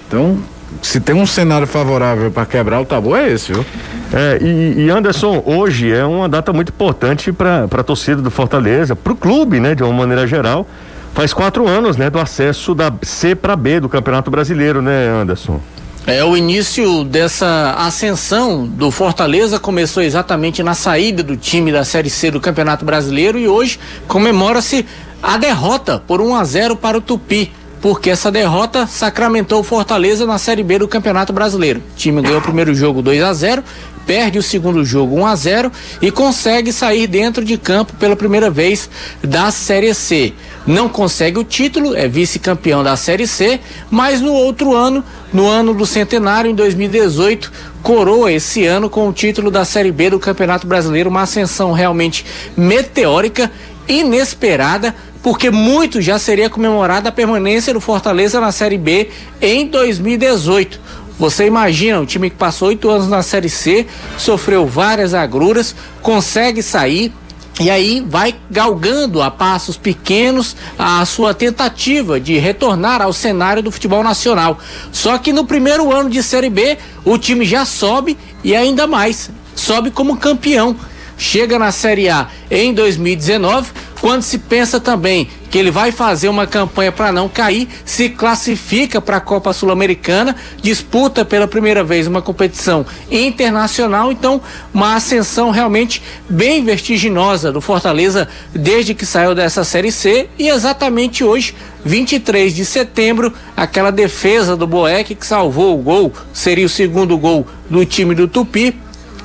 Então, se tem um cenário favorável para quebrar o tabu, é esse, viu? É, e, e Anderson, hoje é uma data muito importante para a torcida do Fortaleza, para o clube, né, de uma maneira geral. Faz quatro anos, né, do acesso da C para B do Campeonato Brasileiro, né, Anderson? É, o início dessa ascensão do Fortaleza começou exatamente na saída do time da Série C do Campeonato Brasileiro e hoje comemora-se a derrota por 1 a 0 para o Tupi porque essa derrota sacramentou o Fortaleza na Série B do Campeonato Brasileiro. O time ganhou o primeiro jogo 2 a 0 perde o segundo jogo 1 a 0 e consegue sair dentro de campo pela primeira vez da Série C. Não consegue o título, é vice-campeão da Série C, mas no outro ano, no ano do centenário, em 2018, coroa esse ano com o título da Série B do Campeonato Brasileiro, uma ascensão realmente meteórica, inesperada, porque muito já seria comemorada a permanência do Fortaleza na Série B em 2018. Você imagina, um time que passou oito anos na Série C, sofreu várias agruras, consegue sair, e aí vai galgando a passos pequenos a sua tentativa de retornar ao cenário do futebol nacional. Só que no primeiro ano de Série B, o time já sobe e ainda mais, sobe como campeão. Chega na Série A em 2019, quando se pensa também que ele vai fazer uma campanha para não cair, se classifica para a Copa Sul-Americana, disputa pela primeira vez uma competição internacional, então uma ascensão realmente bem vertiginosa do Fortaleza desde que saiu dessa Série C e exatamente hoje 23 de setembro, aquela defesa do Boeck que salvou o gol, seria o segundo gol do time do Tupi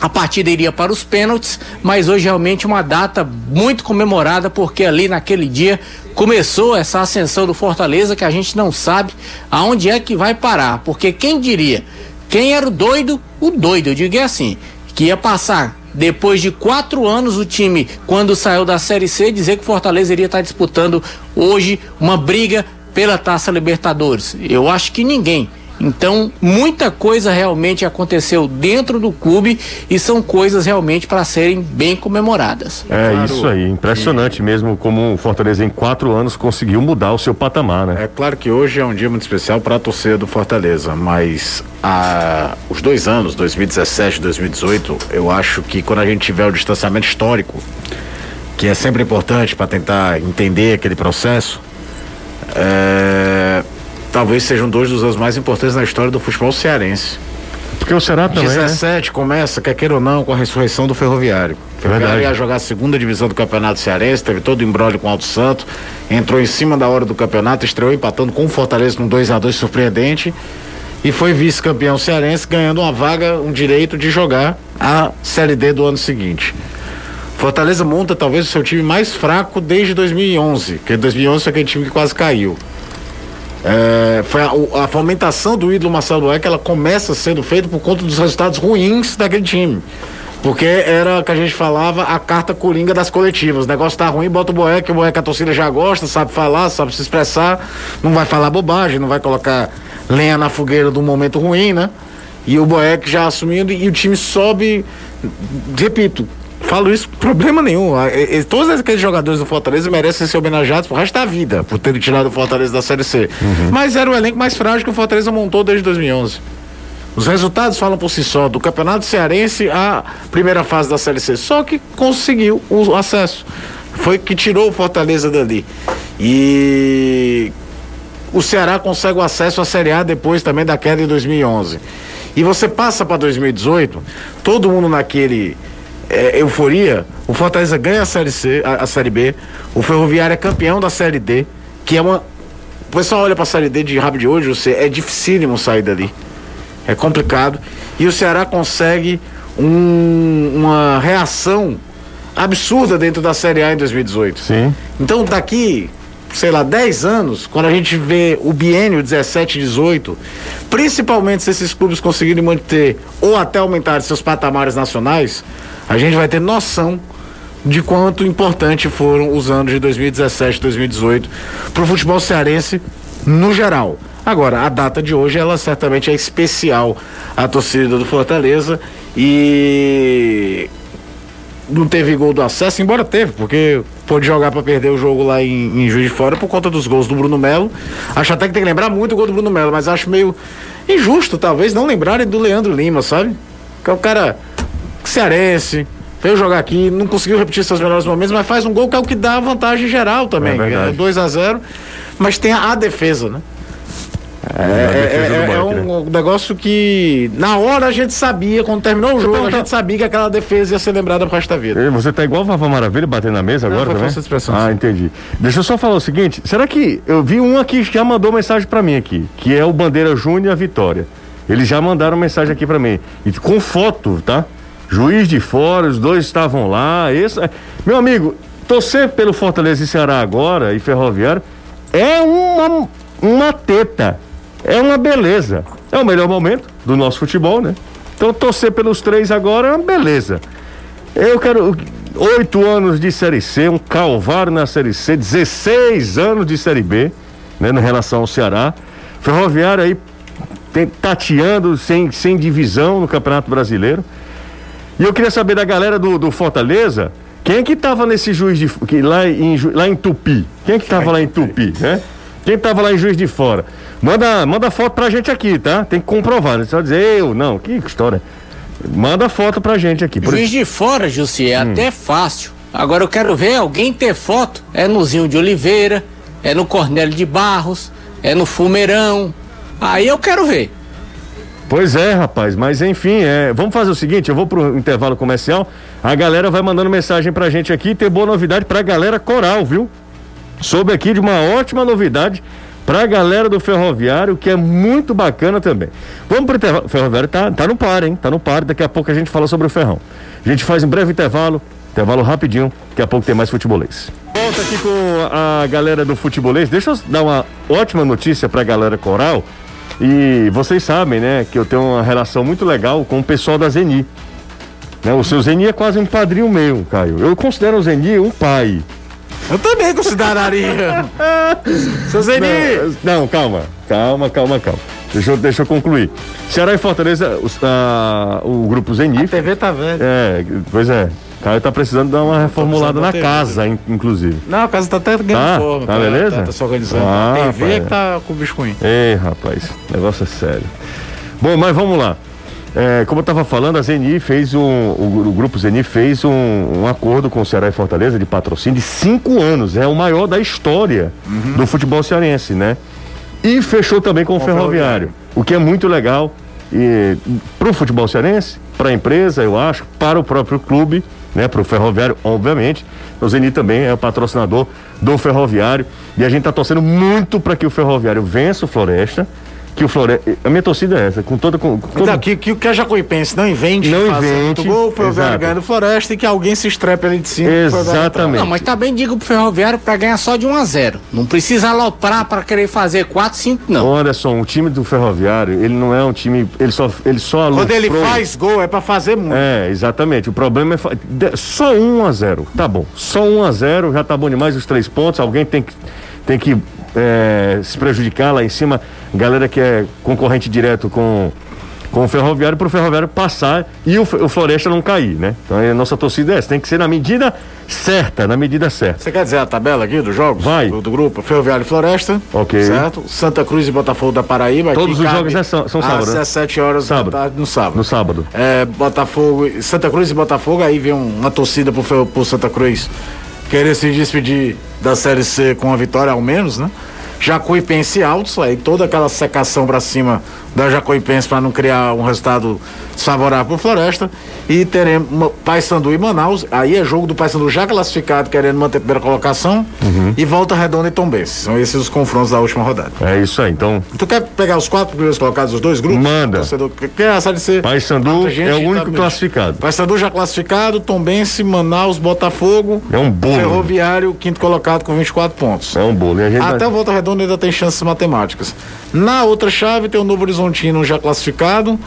a partida iria para os pênaltis, mas hoje realmente uma data muito comemorada porque ali naquele dia começou essa ascensão do Fortaleza que a gente não sabe aonde é que vai parar, porque quem diria, quem era o doido, o doido, eu digo é assim, que ia passar depois de quatro anos o time, quando saiu da Série C, dizer que o Fortaleza iria estar disputando hoje uma briga pela Taça Libertadores. Eu acho que ninguém então, muita coisa realmente aconteceu dentro do clube e são coisas realmente para serem bem comemoradas. É claro, isso aí, impressionante e... mesmo como o Fortaleza em quatro anos conseguiu mudar o seu patamar, né? É claro que hoje é um dia muito especial para a torcida do Fortaleza, mas a, os dois anos, 2017 e 2018, eu acho que quando a gente tiver o distanciamento histórico, que é sempre importante para tentar entender aquele processo, é talvez sejam dois dos anos mais importantes na história do futebol cearense. Porque o Ceará também. 17 né? começa, quer queira ou não, com a ressurreição do Ferroviário. O Ferroviário ia jogar a segunda divisão do Campeonato Cearense, teve todo o embrólio com o Alto Santo, entrou em cima da hora do campeonato, estreou empatando com o Fortaleza num 2 a 2 surpreendente e foi vice-campeão cearense, ganhando uma vaga, um direito de jogar a Série D do ano seguinte. Fortaleza monta talvez o seu time mais fraco desde 2011, que 2011 foi aquele time que quase caiu. É, foi a, a, fomentação do ídolo Marcelo Boeck, ela começa sendo feita por conta dos resultados ruins daquele time. Porque era que a gente falava a carta coringa das coletivas. O negócio tá ruim, bota o Boeck, o Boeck a torcida já gosta, sabe falar, sabe se expressar, não vai falar bobagem, não vai colocar lenha na fogueira do momento ruim, né? E o Boeck já assumindo e o time sobe, repito, Falo isso, problema nenhum. Todos aqueles jogadores do Fortaleza merecem ser homenageados pro resto da vida, por terem tirado o Fortaleza da Série C. Uhum. Mas era o elenco mais frágil que o Fortaleza montou desde 2011. Os resultados falam por si só, do Campeonato Cearense à primeira fase da Série C. Só que conseguiu o acesso. Foi que tirou o Fortaleza dali. E o Ceará consegue o acesso à Série A depois também da queda em 2011. E você passa para 2018, todo mundo naquele é, euforia, o Fortaleza ganha a Série C, a, a, Série B, o Ferroviário é campeão da Série D, que é uma. O pessoal olha pra Série D de rabo de hoje, você é dificílimo sair dali. É complicado. E o Ceará consegue um, uma reação absurda dentro da Série A em 2018. Sim. Então daqui, sei lá, 10 anos, quando a gente vê o biênio 17 18, principalmente se esses clubes conseguirem manter ou até aumentar seus patamares nacionais, a gente vai ter noção de quanto importante foram os anos de 2017 2018 para o futebol cearense no geral. Agora, a data de hoje, ela certamente é especial à torcida do Fortaleza e não teve gol do acesso, embora teve, porque pôde jogar para perder o jogo lá em, em Juiz de Fora por conta dos gols do Bruno Melo. Acho até que tem que lembrar muito o gol do Bruno Melo, mas acho meio injusto, talvez, não lembrarem do Leandro Lima, sabe? Que é o cara cearense, veio jogar aqui, não conseguiu repetir seus melhores momentos, mas faz um gol que é o que dá vantagem geral também. É 2 a 0 mas tem a, a, defesa, né? É, é, é, é um né? negócio que na hora a gente sabia, quando terminou o jogo, a gente sabia que aquela defesa ia ser lembrada pro resto da vida. Você tá igual o Vava Maravilha batendo na mesa Não, agora também? Expressão, ah, entendi. Deixa eu só falar o seguinte, será que eu vi um aqui que já mandou mensagem para mim aqui, que é o Bandeira Júnior e a Vitória. Eles já mandaram mensagem aqui para mim, e com foto, tá? Juiz de fora, os dois estavam lá. Esse... Meu amigo, torcer pelo Fortaleza e Ceará agora e Ferroviário é uma, uma teta. É uma beleza. É o melhor momento do nosso futebol, né? Então torcer pelos três agora é uma beleza. Eu quero oito anos de Série C, um calvário na Série C, 16 anos de Série B, né, em relação ao Ceará. Ferroviário aí tateando sem, sem divisão no Campeonato Brasileiro. E eu queria saber da galera do, do Fortaleza, quem é que tava nesse juiz de que, lá, em, lá em Tupi? Quem é que tava lá em Tupi, né? Quem tava lá em Juiz de Fora? Manda, manda foto pra gente aqui, tá? Tem que comprovar, não é só dizer eu, não, que história. Manda foto pra gente aqui. Por... Juiz de Fora, Jussi, é hum. até fácil. Agora eu quero ver alguém ter foto. É no Zinho de Oliveira, é no Cornélio de Barros, é no Fumeirão. Aí eu quero ver. Pois é, rapaz, mas enfim, é, vamos fazer o seguinte, eu vou pro intervalo comercial, a galera vai mandando mensagem pra gente aqui, tem boa novidade pra galera coral, viu? Soube aqui de uma ótima novidade pra galera do ferroviário, que é muito bacana também. Vamos pro intervalo, o ferroviário tá, tá no par, hein? Tá no par, daqui a pouco a gente fala sobre o ferrão. A gente faz um breve intervalo, intervalo rapidinho, daqui a pouco tem mais futebolês. Volta aqui com a galera do futebolês, deixa eu dar uma ótima notícia pra galera coral, e vocês sabem, né, que eu tenho uma relação muito legal com o pessoal da Zeni. Né, o seu Zeni é quase um padrinho meu, Caio. Eu considero o Zeni um pai. Eu também consideraria. seu Zeni! Não, não, calma, calma, calma, calma. Deixa eu, deixa eu concluir. Ceará e Fortaleza, o, a, o grupo Zeni. A TV tá vendo. É, pois é. Caio tá precisando dar uma reformulada na casa, in, inclusive. Não, a casa tá até ganhando tá, forma. Tá, tá beleza? Tá, tá se organizando. Ah, a TV é que tá com o bicho ruim. Ei, rapaz, negócio é sério. Bom, mas vamos lá. É, como eu estava falando, a Zeni fez um. O, o grupo Zeni fez um, um, acordo com o Ceará e Fortaleza de patrocínio de cinco anos. É o maior da história uhum. do futebol cearense, né? E fechou também com, com o ferroviário, ferroviário, o que é muito legal. E para o futebol cearense, para a empresa, eu acho, para o próprio clube né, para o ferroviário, obviamente. O Zeni também é o patrocinador do ferroviário e a gente está torcendo muito para que o ferroviário vença o Floresta. Que o Floresta. A minha torcida é essa, com toda. Com, com então, que, que, que a Jacuipense não invente, não invente. Gol, o ferroviário ganha do Floresta e que alguém se estrepe ali de cima. Exatamente. Não, mas também tá digo pro ferroviário para ganhar só de 1 a 0 Não precisa aloprar para querer fazer 4, 5, não. Ô Anderson, o time do ferroviário, ele não é um time. Ele só, ele só aloprou. Quando ele faz gol, é para fazer muito. É, exatamente. O problema é. Só 1 a 0 Tá bom. Só 1 a 0 já tá bom demais os três pontos. Alguém tem que. Tem que é, se prejudicar lá em cima, galera que é concorrente direto com, com o Ferroviário, para o Ferroviário passar e o, o, Floresta não cair, né? Então a nossa torcida é essa, tem que ser na medida certa, na medida certa. Você quer dizer a tabela aqui dos jogos? Vai. Do, do grupo Ferroviário e Floresta. Ok. Certo? Santa Cruz e Botafogo da Paraíba. Todos os jogos é, são, são sábado. Às né? 17 horas sábado. da tarde no sábado. No sábado. É, Botafogo, Santa Cruz e Botafogo, aí vem uma torcida pro, pro Santa Cruz querer se despedir da Série C com a vitória ao menos, né? Jacuipense altos, aí toda aquela secação para cima da Jacuipense para não criar um resultado desfavorável para o Floresta. E teremos Paysandu e Manaus. Aí é jogo do Paysandu já classificado, querendo manter a primeira colocação. Uhum. E volta redonda e Tombense. São esses os confrontos da última rodada. É isso aí, então. Tu quer pegar os quatro primeiros colocados dos dois grupos? Manda. Torcedor, quer a série C? Paysandu é o único tá classificado. Paysandu já classificado, Tombense, Manaus, Botafogo. É um bolo. Ferroviário, quinto colocado com 24 pontos. É um bolo. Até vai... Volta Redonda ainda tem chances matemáticas. Na outra chave tem o Novo Horizontino já classificado,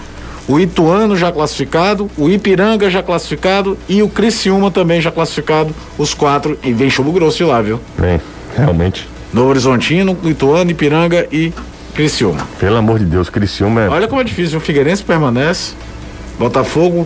o Ituano já classificado, o Ipiranga já classificado e o Criciúma também já classificado, os quatro, e vem chumbo grosso lá, viu? Bem, realmente. Novo Horizontino, Ituano, Ipiranga e Criciúma. Pelo amor de Deus, Criciúma é... Olha como é difícil, o Figueirense permanece, Botafogo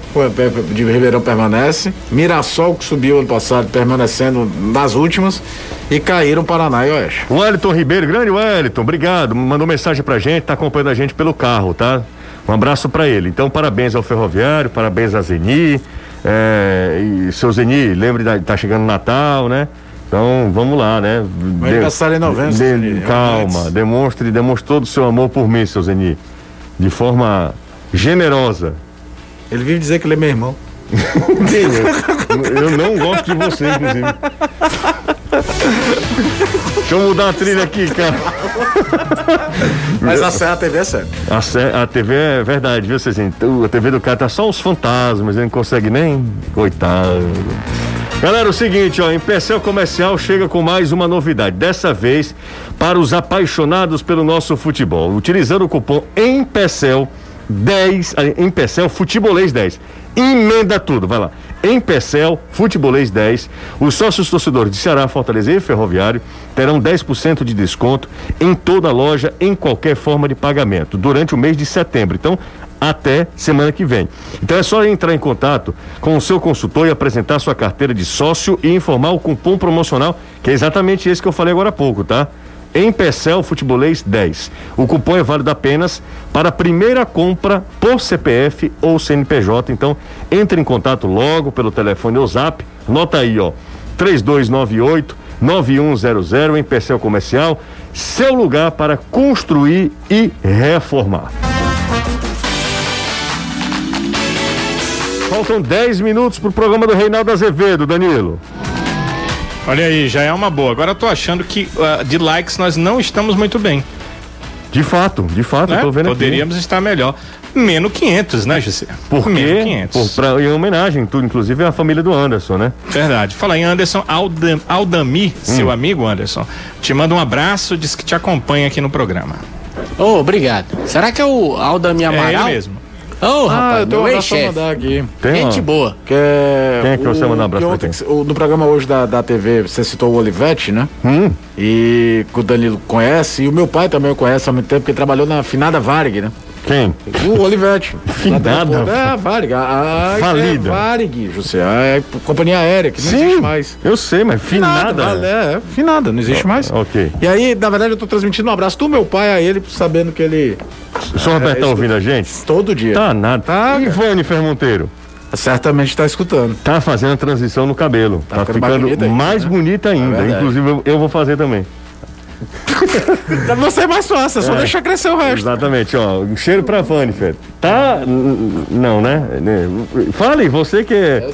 de Ribeirão permanece. Mirassol, que subiu ano passado, permanecendo nas últimas. E caíram Paraná e Oeste. O Wellington Ribeiro, grande Wellington, obrigado. Mandou mensagem pra gente, tá acompanhando a gente pelo carro, tá? Um abraço para ele. Então, parabéns ao Ferroviário, parabéns a Zeni. É, e seu Zeni, lembre de tá chegando Natal, né? Então, vamos lá, né? Aniversário é em novembro, de- Zeni, calma, demonstre, demonstre todo o seu amor por mim, seu Zeni. De forma generosa. Ele vive dizer que ele é meu irmão. Eu não gosto de você, inclusive. Deixa eu mudar a trilha aqui, cara. Mas a TV é sério. A, sé- a TV é verdade, viu, Cezinho? A TV do cara tá só os fantasmas, ele não consegue nem. Coitado. Galera, o seguinte, ó, Empecel Comercial chega com mais uma novidade. Dessa vez, para os apaixonados pelo nosso futebol. Utilizando o cupom EMPECEL 10, ah, Empecel Futebolês 10. Emenda tudo, vai lá. Empecel Futebolês 10. Os sócios torcedores de Ceará, Fortaleza e Ferroviário terão 10% de desconto em toda a loja, em qualquer forma de pagamento, durante o mês de setembro. Então, até semana que vem. Então é só entrar em contato com o seu consultor e apresentar sua carteira de sócio e informar o cupom promocional, que é exatamente esse que eu falei agora há pouco, tá? Empecel Futebolês 10. O cupom é válido apenas para a primeira compra por CPF ou CNPJ. Então, entre em contato logo pelo telefone ou zap. Nota aí, ó. 3298 9100 Empecel Comercial. Seu lugar para construir e reformar. Faltam 10 minutos pro programa do Reinaldo Azevedo, Danilo. Olha aí, já é uma boa. Agora eu tô achando que ah, de likes nós não estamos muito bem. De fato, de fato, né? eu tô vendo aqui. Poderíamos estar melhor. Menos 500, né, José? Por Menos quê? 500. Por, pra, em homenagem, tu, inclusive, à família do Anderson, né? Verdade. Fala em Anderson Aldam, Aldami, Hum. seu amigo Anderson. Te manda um abraço, diz que te acompanha aqui no programa. Ô, obrigado. Será que é o Aldami É ele Amaral? mesmo. Ô, Ah, rapaz, eu tenho um abraço pra mandar aqui. Tem, Gente ó. boa. Que é Quem é que você o- manda um abraço pra ontem quem? que- o- No programa hoje da, da TV, você citou o Olivete, né? Hum, E que o Danilo conhece, e o meu pai também o conhece há muito tempo, porque trabalhou na finada Varig, né? Quem? O Olivete. Finada? É, a Varig. A, a, Falida. É Varig, José. É a companhia aérea, que não existe mais. eu sei, mas finada. vale, é, é, finada, não existe mais. ok. E aí, na verdade, eu tô transmitindo um abraço do meu pai a ele, sabendo que ele. O senhor Roberto tá isso- ouvindo a gente? Todo dia. Tá nada. Tá, Ivone Fermonteiro. Certamente tá escutando. Tá fazendo a transição no cabelo. Tá Tá, ficando mais ficando bonita ainda, mais né? bonita ainda. É verdade. Inclusive, eu, eu vou fazer também. Você é mais fácil, é só É. deixar crescer o resto. Exatamente, ó. Um cheiro pra Vani, Fed. Tá. Não, né? Né? Fale, você que é.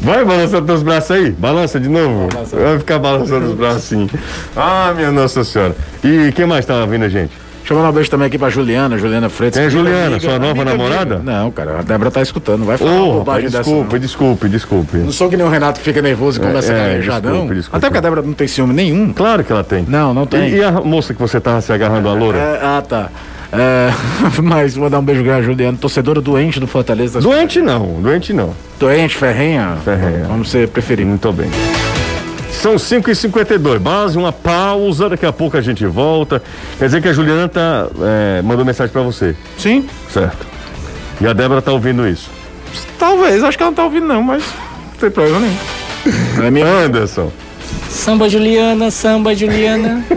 Vai balançando teus braços aí. Balança de novo. Vai ficar balançando os braços assim. Ah, minha Nossa Senhora. E quem mais tá vindo a gente? Deixa eu mandar um beijo também aqui pra Juliana, Juliana Freitas. Tem a que Juliana, amiga- sua nova amiga namorada? minha. Não, cara, a Débora tá escutando, vai falar rapaz, bobagem dessa. desculpe, desculpe, desculpe. não sou que nem o Renato que fica nervoso e começa é, a gaguejar, não. desculpe, desculpe. Até porque a Débora não tem ciúme nenhum. Claro que ela tem. Não, não tem. E, e a moça que você tava se agarrando, a loura? É, ah, tá. É, mas vou dar um beijo grande a Juliana, torcedora doente do Fortaleza. Doente não, doente não. Doente, ferrenha. Ferrenha. Vamos ser preferidos. Muito bem. São 5h52, base, uma pausa, daqui a pouco a gente volta. Quer dizer que a Juliana tá, é, mandou mensagem pra você, Sim, certo? E a Débora tá ouvindo isso. talvez, acho que ela não tá ouvindo não, mas não tem problema nenhum. É minha... Anderson, Samba Juliana, samba Juliana.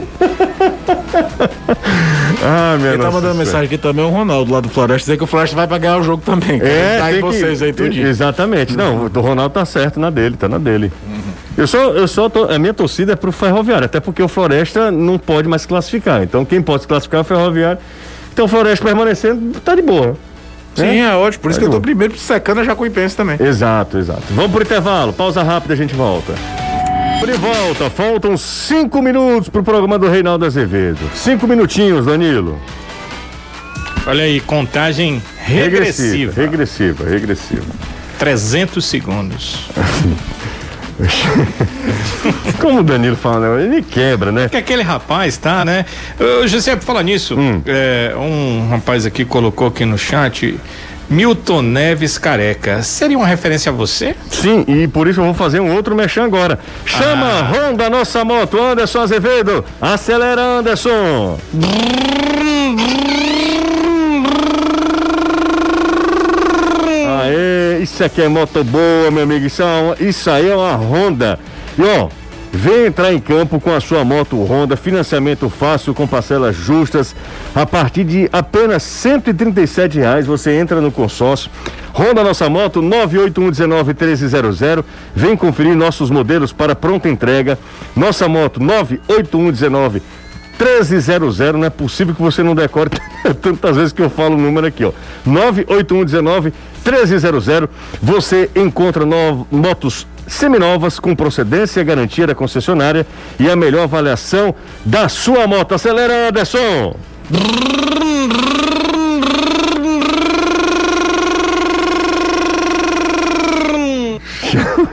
ah, minha Quem tá mandando Senhora. mensagem aqui também é o Ronaldo lá do Floresta, dizer que o Floresta vai pra ganhar o jogo também. É, tá tem em que- vocês aí tudinho. Exatamente. Não, o Ronaldo tá certo na dele, tá na dele. Eu só, eu tô, a minha torcida é pro Ferroviário, até porque o Floresta não pode mais classificar. Então quem pode se classificar é o Ferroviário. Então o Floresta permanecendo, tá de boa. Sim, é ótimo. Por isso Tá que eu tô bom. primeiro secando a Jacuipense também. Exato, exato. Vamos pro intervalo, pausa rápida, a gente volta. De volta, faltam cinco minutos pro programa do Reinaldo Azevedo. Cinco minutinhos, Danilo. Olha aí, contagem regressiva. Regressiva, regressiva. 300 segundos. Como o Danilo fala, né? ele quebra, né? que aquele rapaz tá, né? Ô, José, por falar nisso, Hum. é, um rapaz aqui colocou aqui no chat. Milton Neves Careca. Seria uma referência a você? Sim, e por isso eu vou fazer um outro mexão agora. Chama Honda Nossa Moto, Anderson Azevedo. Acelera, Anderson. Isso aqui é moto boa, meu amigo. Isso, é isso aí é uma Honda. E ó, Vem entrar em campo com a sua moto Honda, financiamento fácil com parcelas justas. A partir de apenas 137 reais você entra no consórcio. Honda Nossa Moto 981191300. Vem conferir nossos modelos para pronta entrega. Nossa Moto 98119 1300, não é possível que você não decore tantas vezes que eu falo o número aqui, ó. 98119 1300. Você encontra motos seminovas com procedência, garantia da concessionária e a melhor avaliação da sua moto. Acelera, Anderson!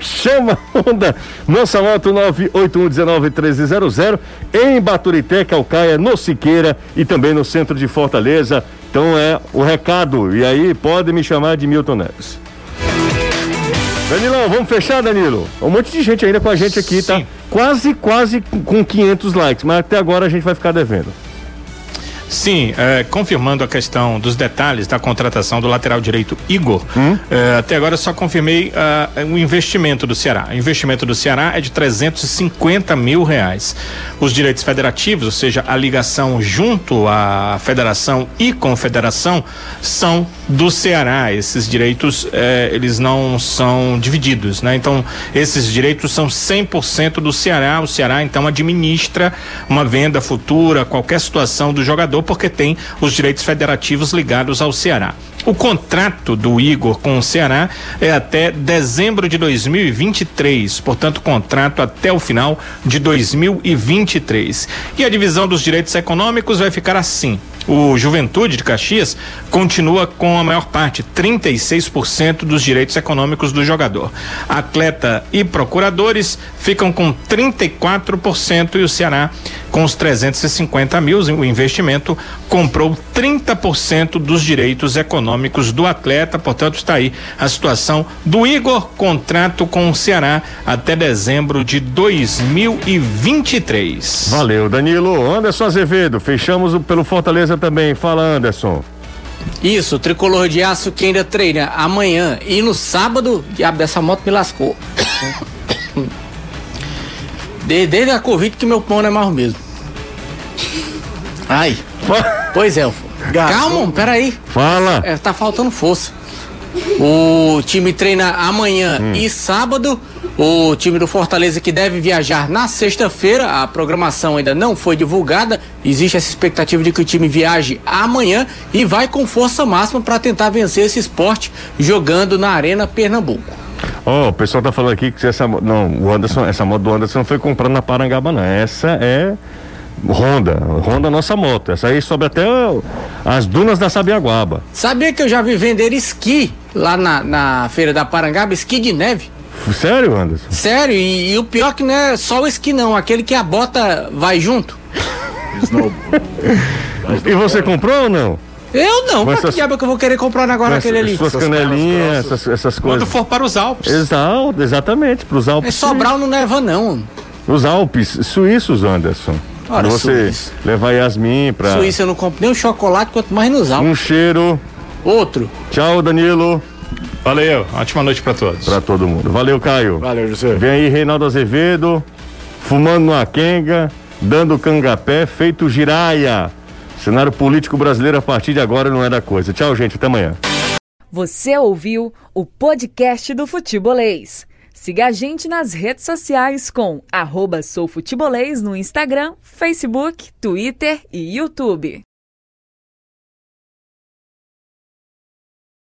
Chama Honda, nossa moto 981191300 em Baturité, Calcaia, no Siqueira e também no centro de Fortaleza. Então é o recado. E aí pode me chamar de Milton Neves. Danilão, vamos fechar, Danilo? Um monte de gente ainda com a gente aqui, tá? Sim. tá? Quase, quase com 500 likes, mas até agora a gente vai ficar devendo. Sim, é, confirmando a questão dos detalhes da contratação do lateral direito Igor, hum? é, até agora só confirmei uh, o investimento do Ceará. O investimento do Ceará é de 350 mil reais. Os direitos federativos, ou seja, a ligação junto à federação e confederação, são do Ceará. Esses direitos, eh, eles não são divididos, né? Então, esses direitos são 100% do Ceará. O Ceará, então, administra uma venda futura, qualquer situação do jogador, porque tem os direitos federativos ligados ao Ceará. O contrato do Igor com o Ceará é até dezembro de 2023, portanto, contrato até o final de 2023. E a divisão dos direitos econômicos vai ficar assim: o Juventude de Caxias continua com a maior parte, 36% dos direitos econômicos do jogador. Atleta e procuradores ficam com 34% e o Ceará com os 350 mil, o investimento comprou 30% dos direitos econômicos do atleta, portanto está aí a situação do Igor, contrato com o Ceará até dezembro de 2023. Valeu, Danilo. Anderson Azevedo, fechamos pelo Fortaleza também. Fala, Anderson. Isso, tricolor de aço que ainda treina amanhã e no sábado, diabo dessa moto me lascou. Desde a Covid que meu pão não é mais o mesmo. Ai. pois é. Calma, peraí. Fala. É, tá faltando força. O time treina amanhã hum. e sábado. O time do Fortaleza que deve viajar na sexta-feira. A programação ainda não foi divulgada. Existe essa expectativa de que o time viaje amanhã e vai com força máxima para tentar vencer esse esporte jogando na Arena Pernambuco. Ó, oh, o pessoal tá falando aqui que essa não, o Anderson, essa moto do Anderson não foi comprada na Parangaba não. Essa é Honda, Honda nossa moto. Essa aí sobe até as dunas da Sabiaguaba. Sabia que eu já vi vender esqui lá na, na feira da Parangaba, esqui de neve? Sério, Anderson? Sério, e, e o pior que não é só o esqui não, aquele que a bota vai junto. e você comprou ou não? Eu não, mas pra que diabo que eu vou querer comprar agora aquele ali? Suas canelinhas, essas, essas coisas. Quando for para os Alpes. Exato, exatamente, para os Alpes. É Sobral não neva não. Os Alpes suíços, Anderson. Ora, você Suíça. levar Yasmin pra. Suíça eu não compro nem o chocolate, quanto mais nos Alpes. Um cheiro. Outro. Tchau, Danilo. Valeu, ótima noite para todos. Para todo mundo. Valeu, Caio. Valeu, José. Vem aí, Reinaldo Azevedo, fumando uma quenga, dando cangapé, feito giraia. Cenário político brasileiro a partir de agora não é da coisa. Tchau, gente. Até amanhã. Você ouviu o podcast do Futebolês. Siga a gente nas redes sociais com arroba soufutebolês no Instagram, Facebook, Twitter e YouTube.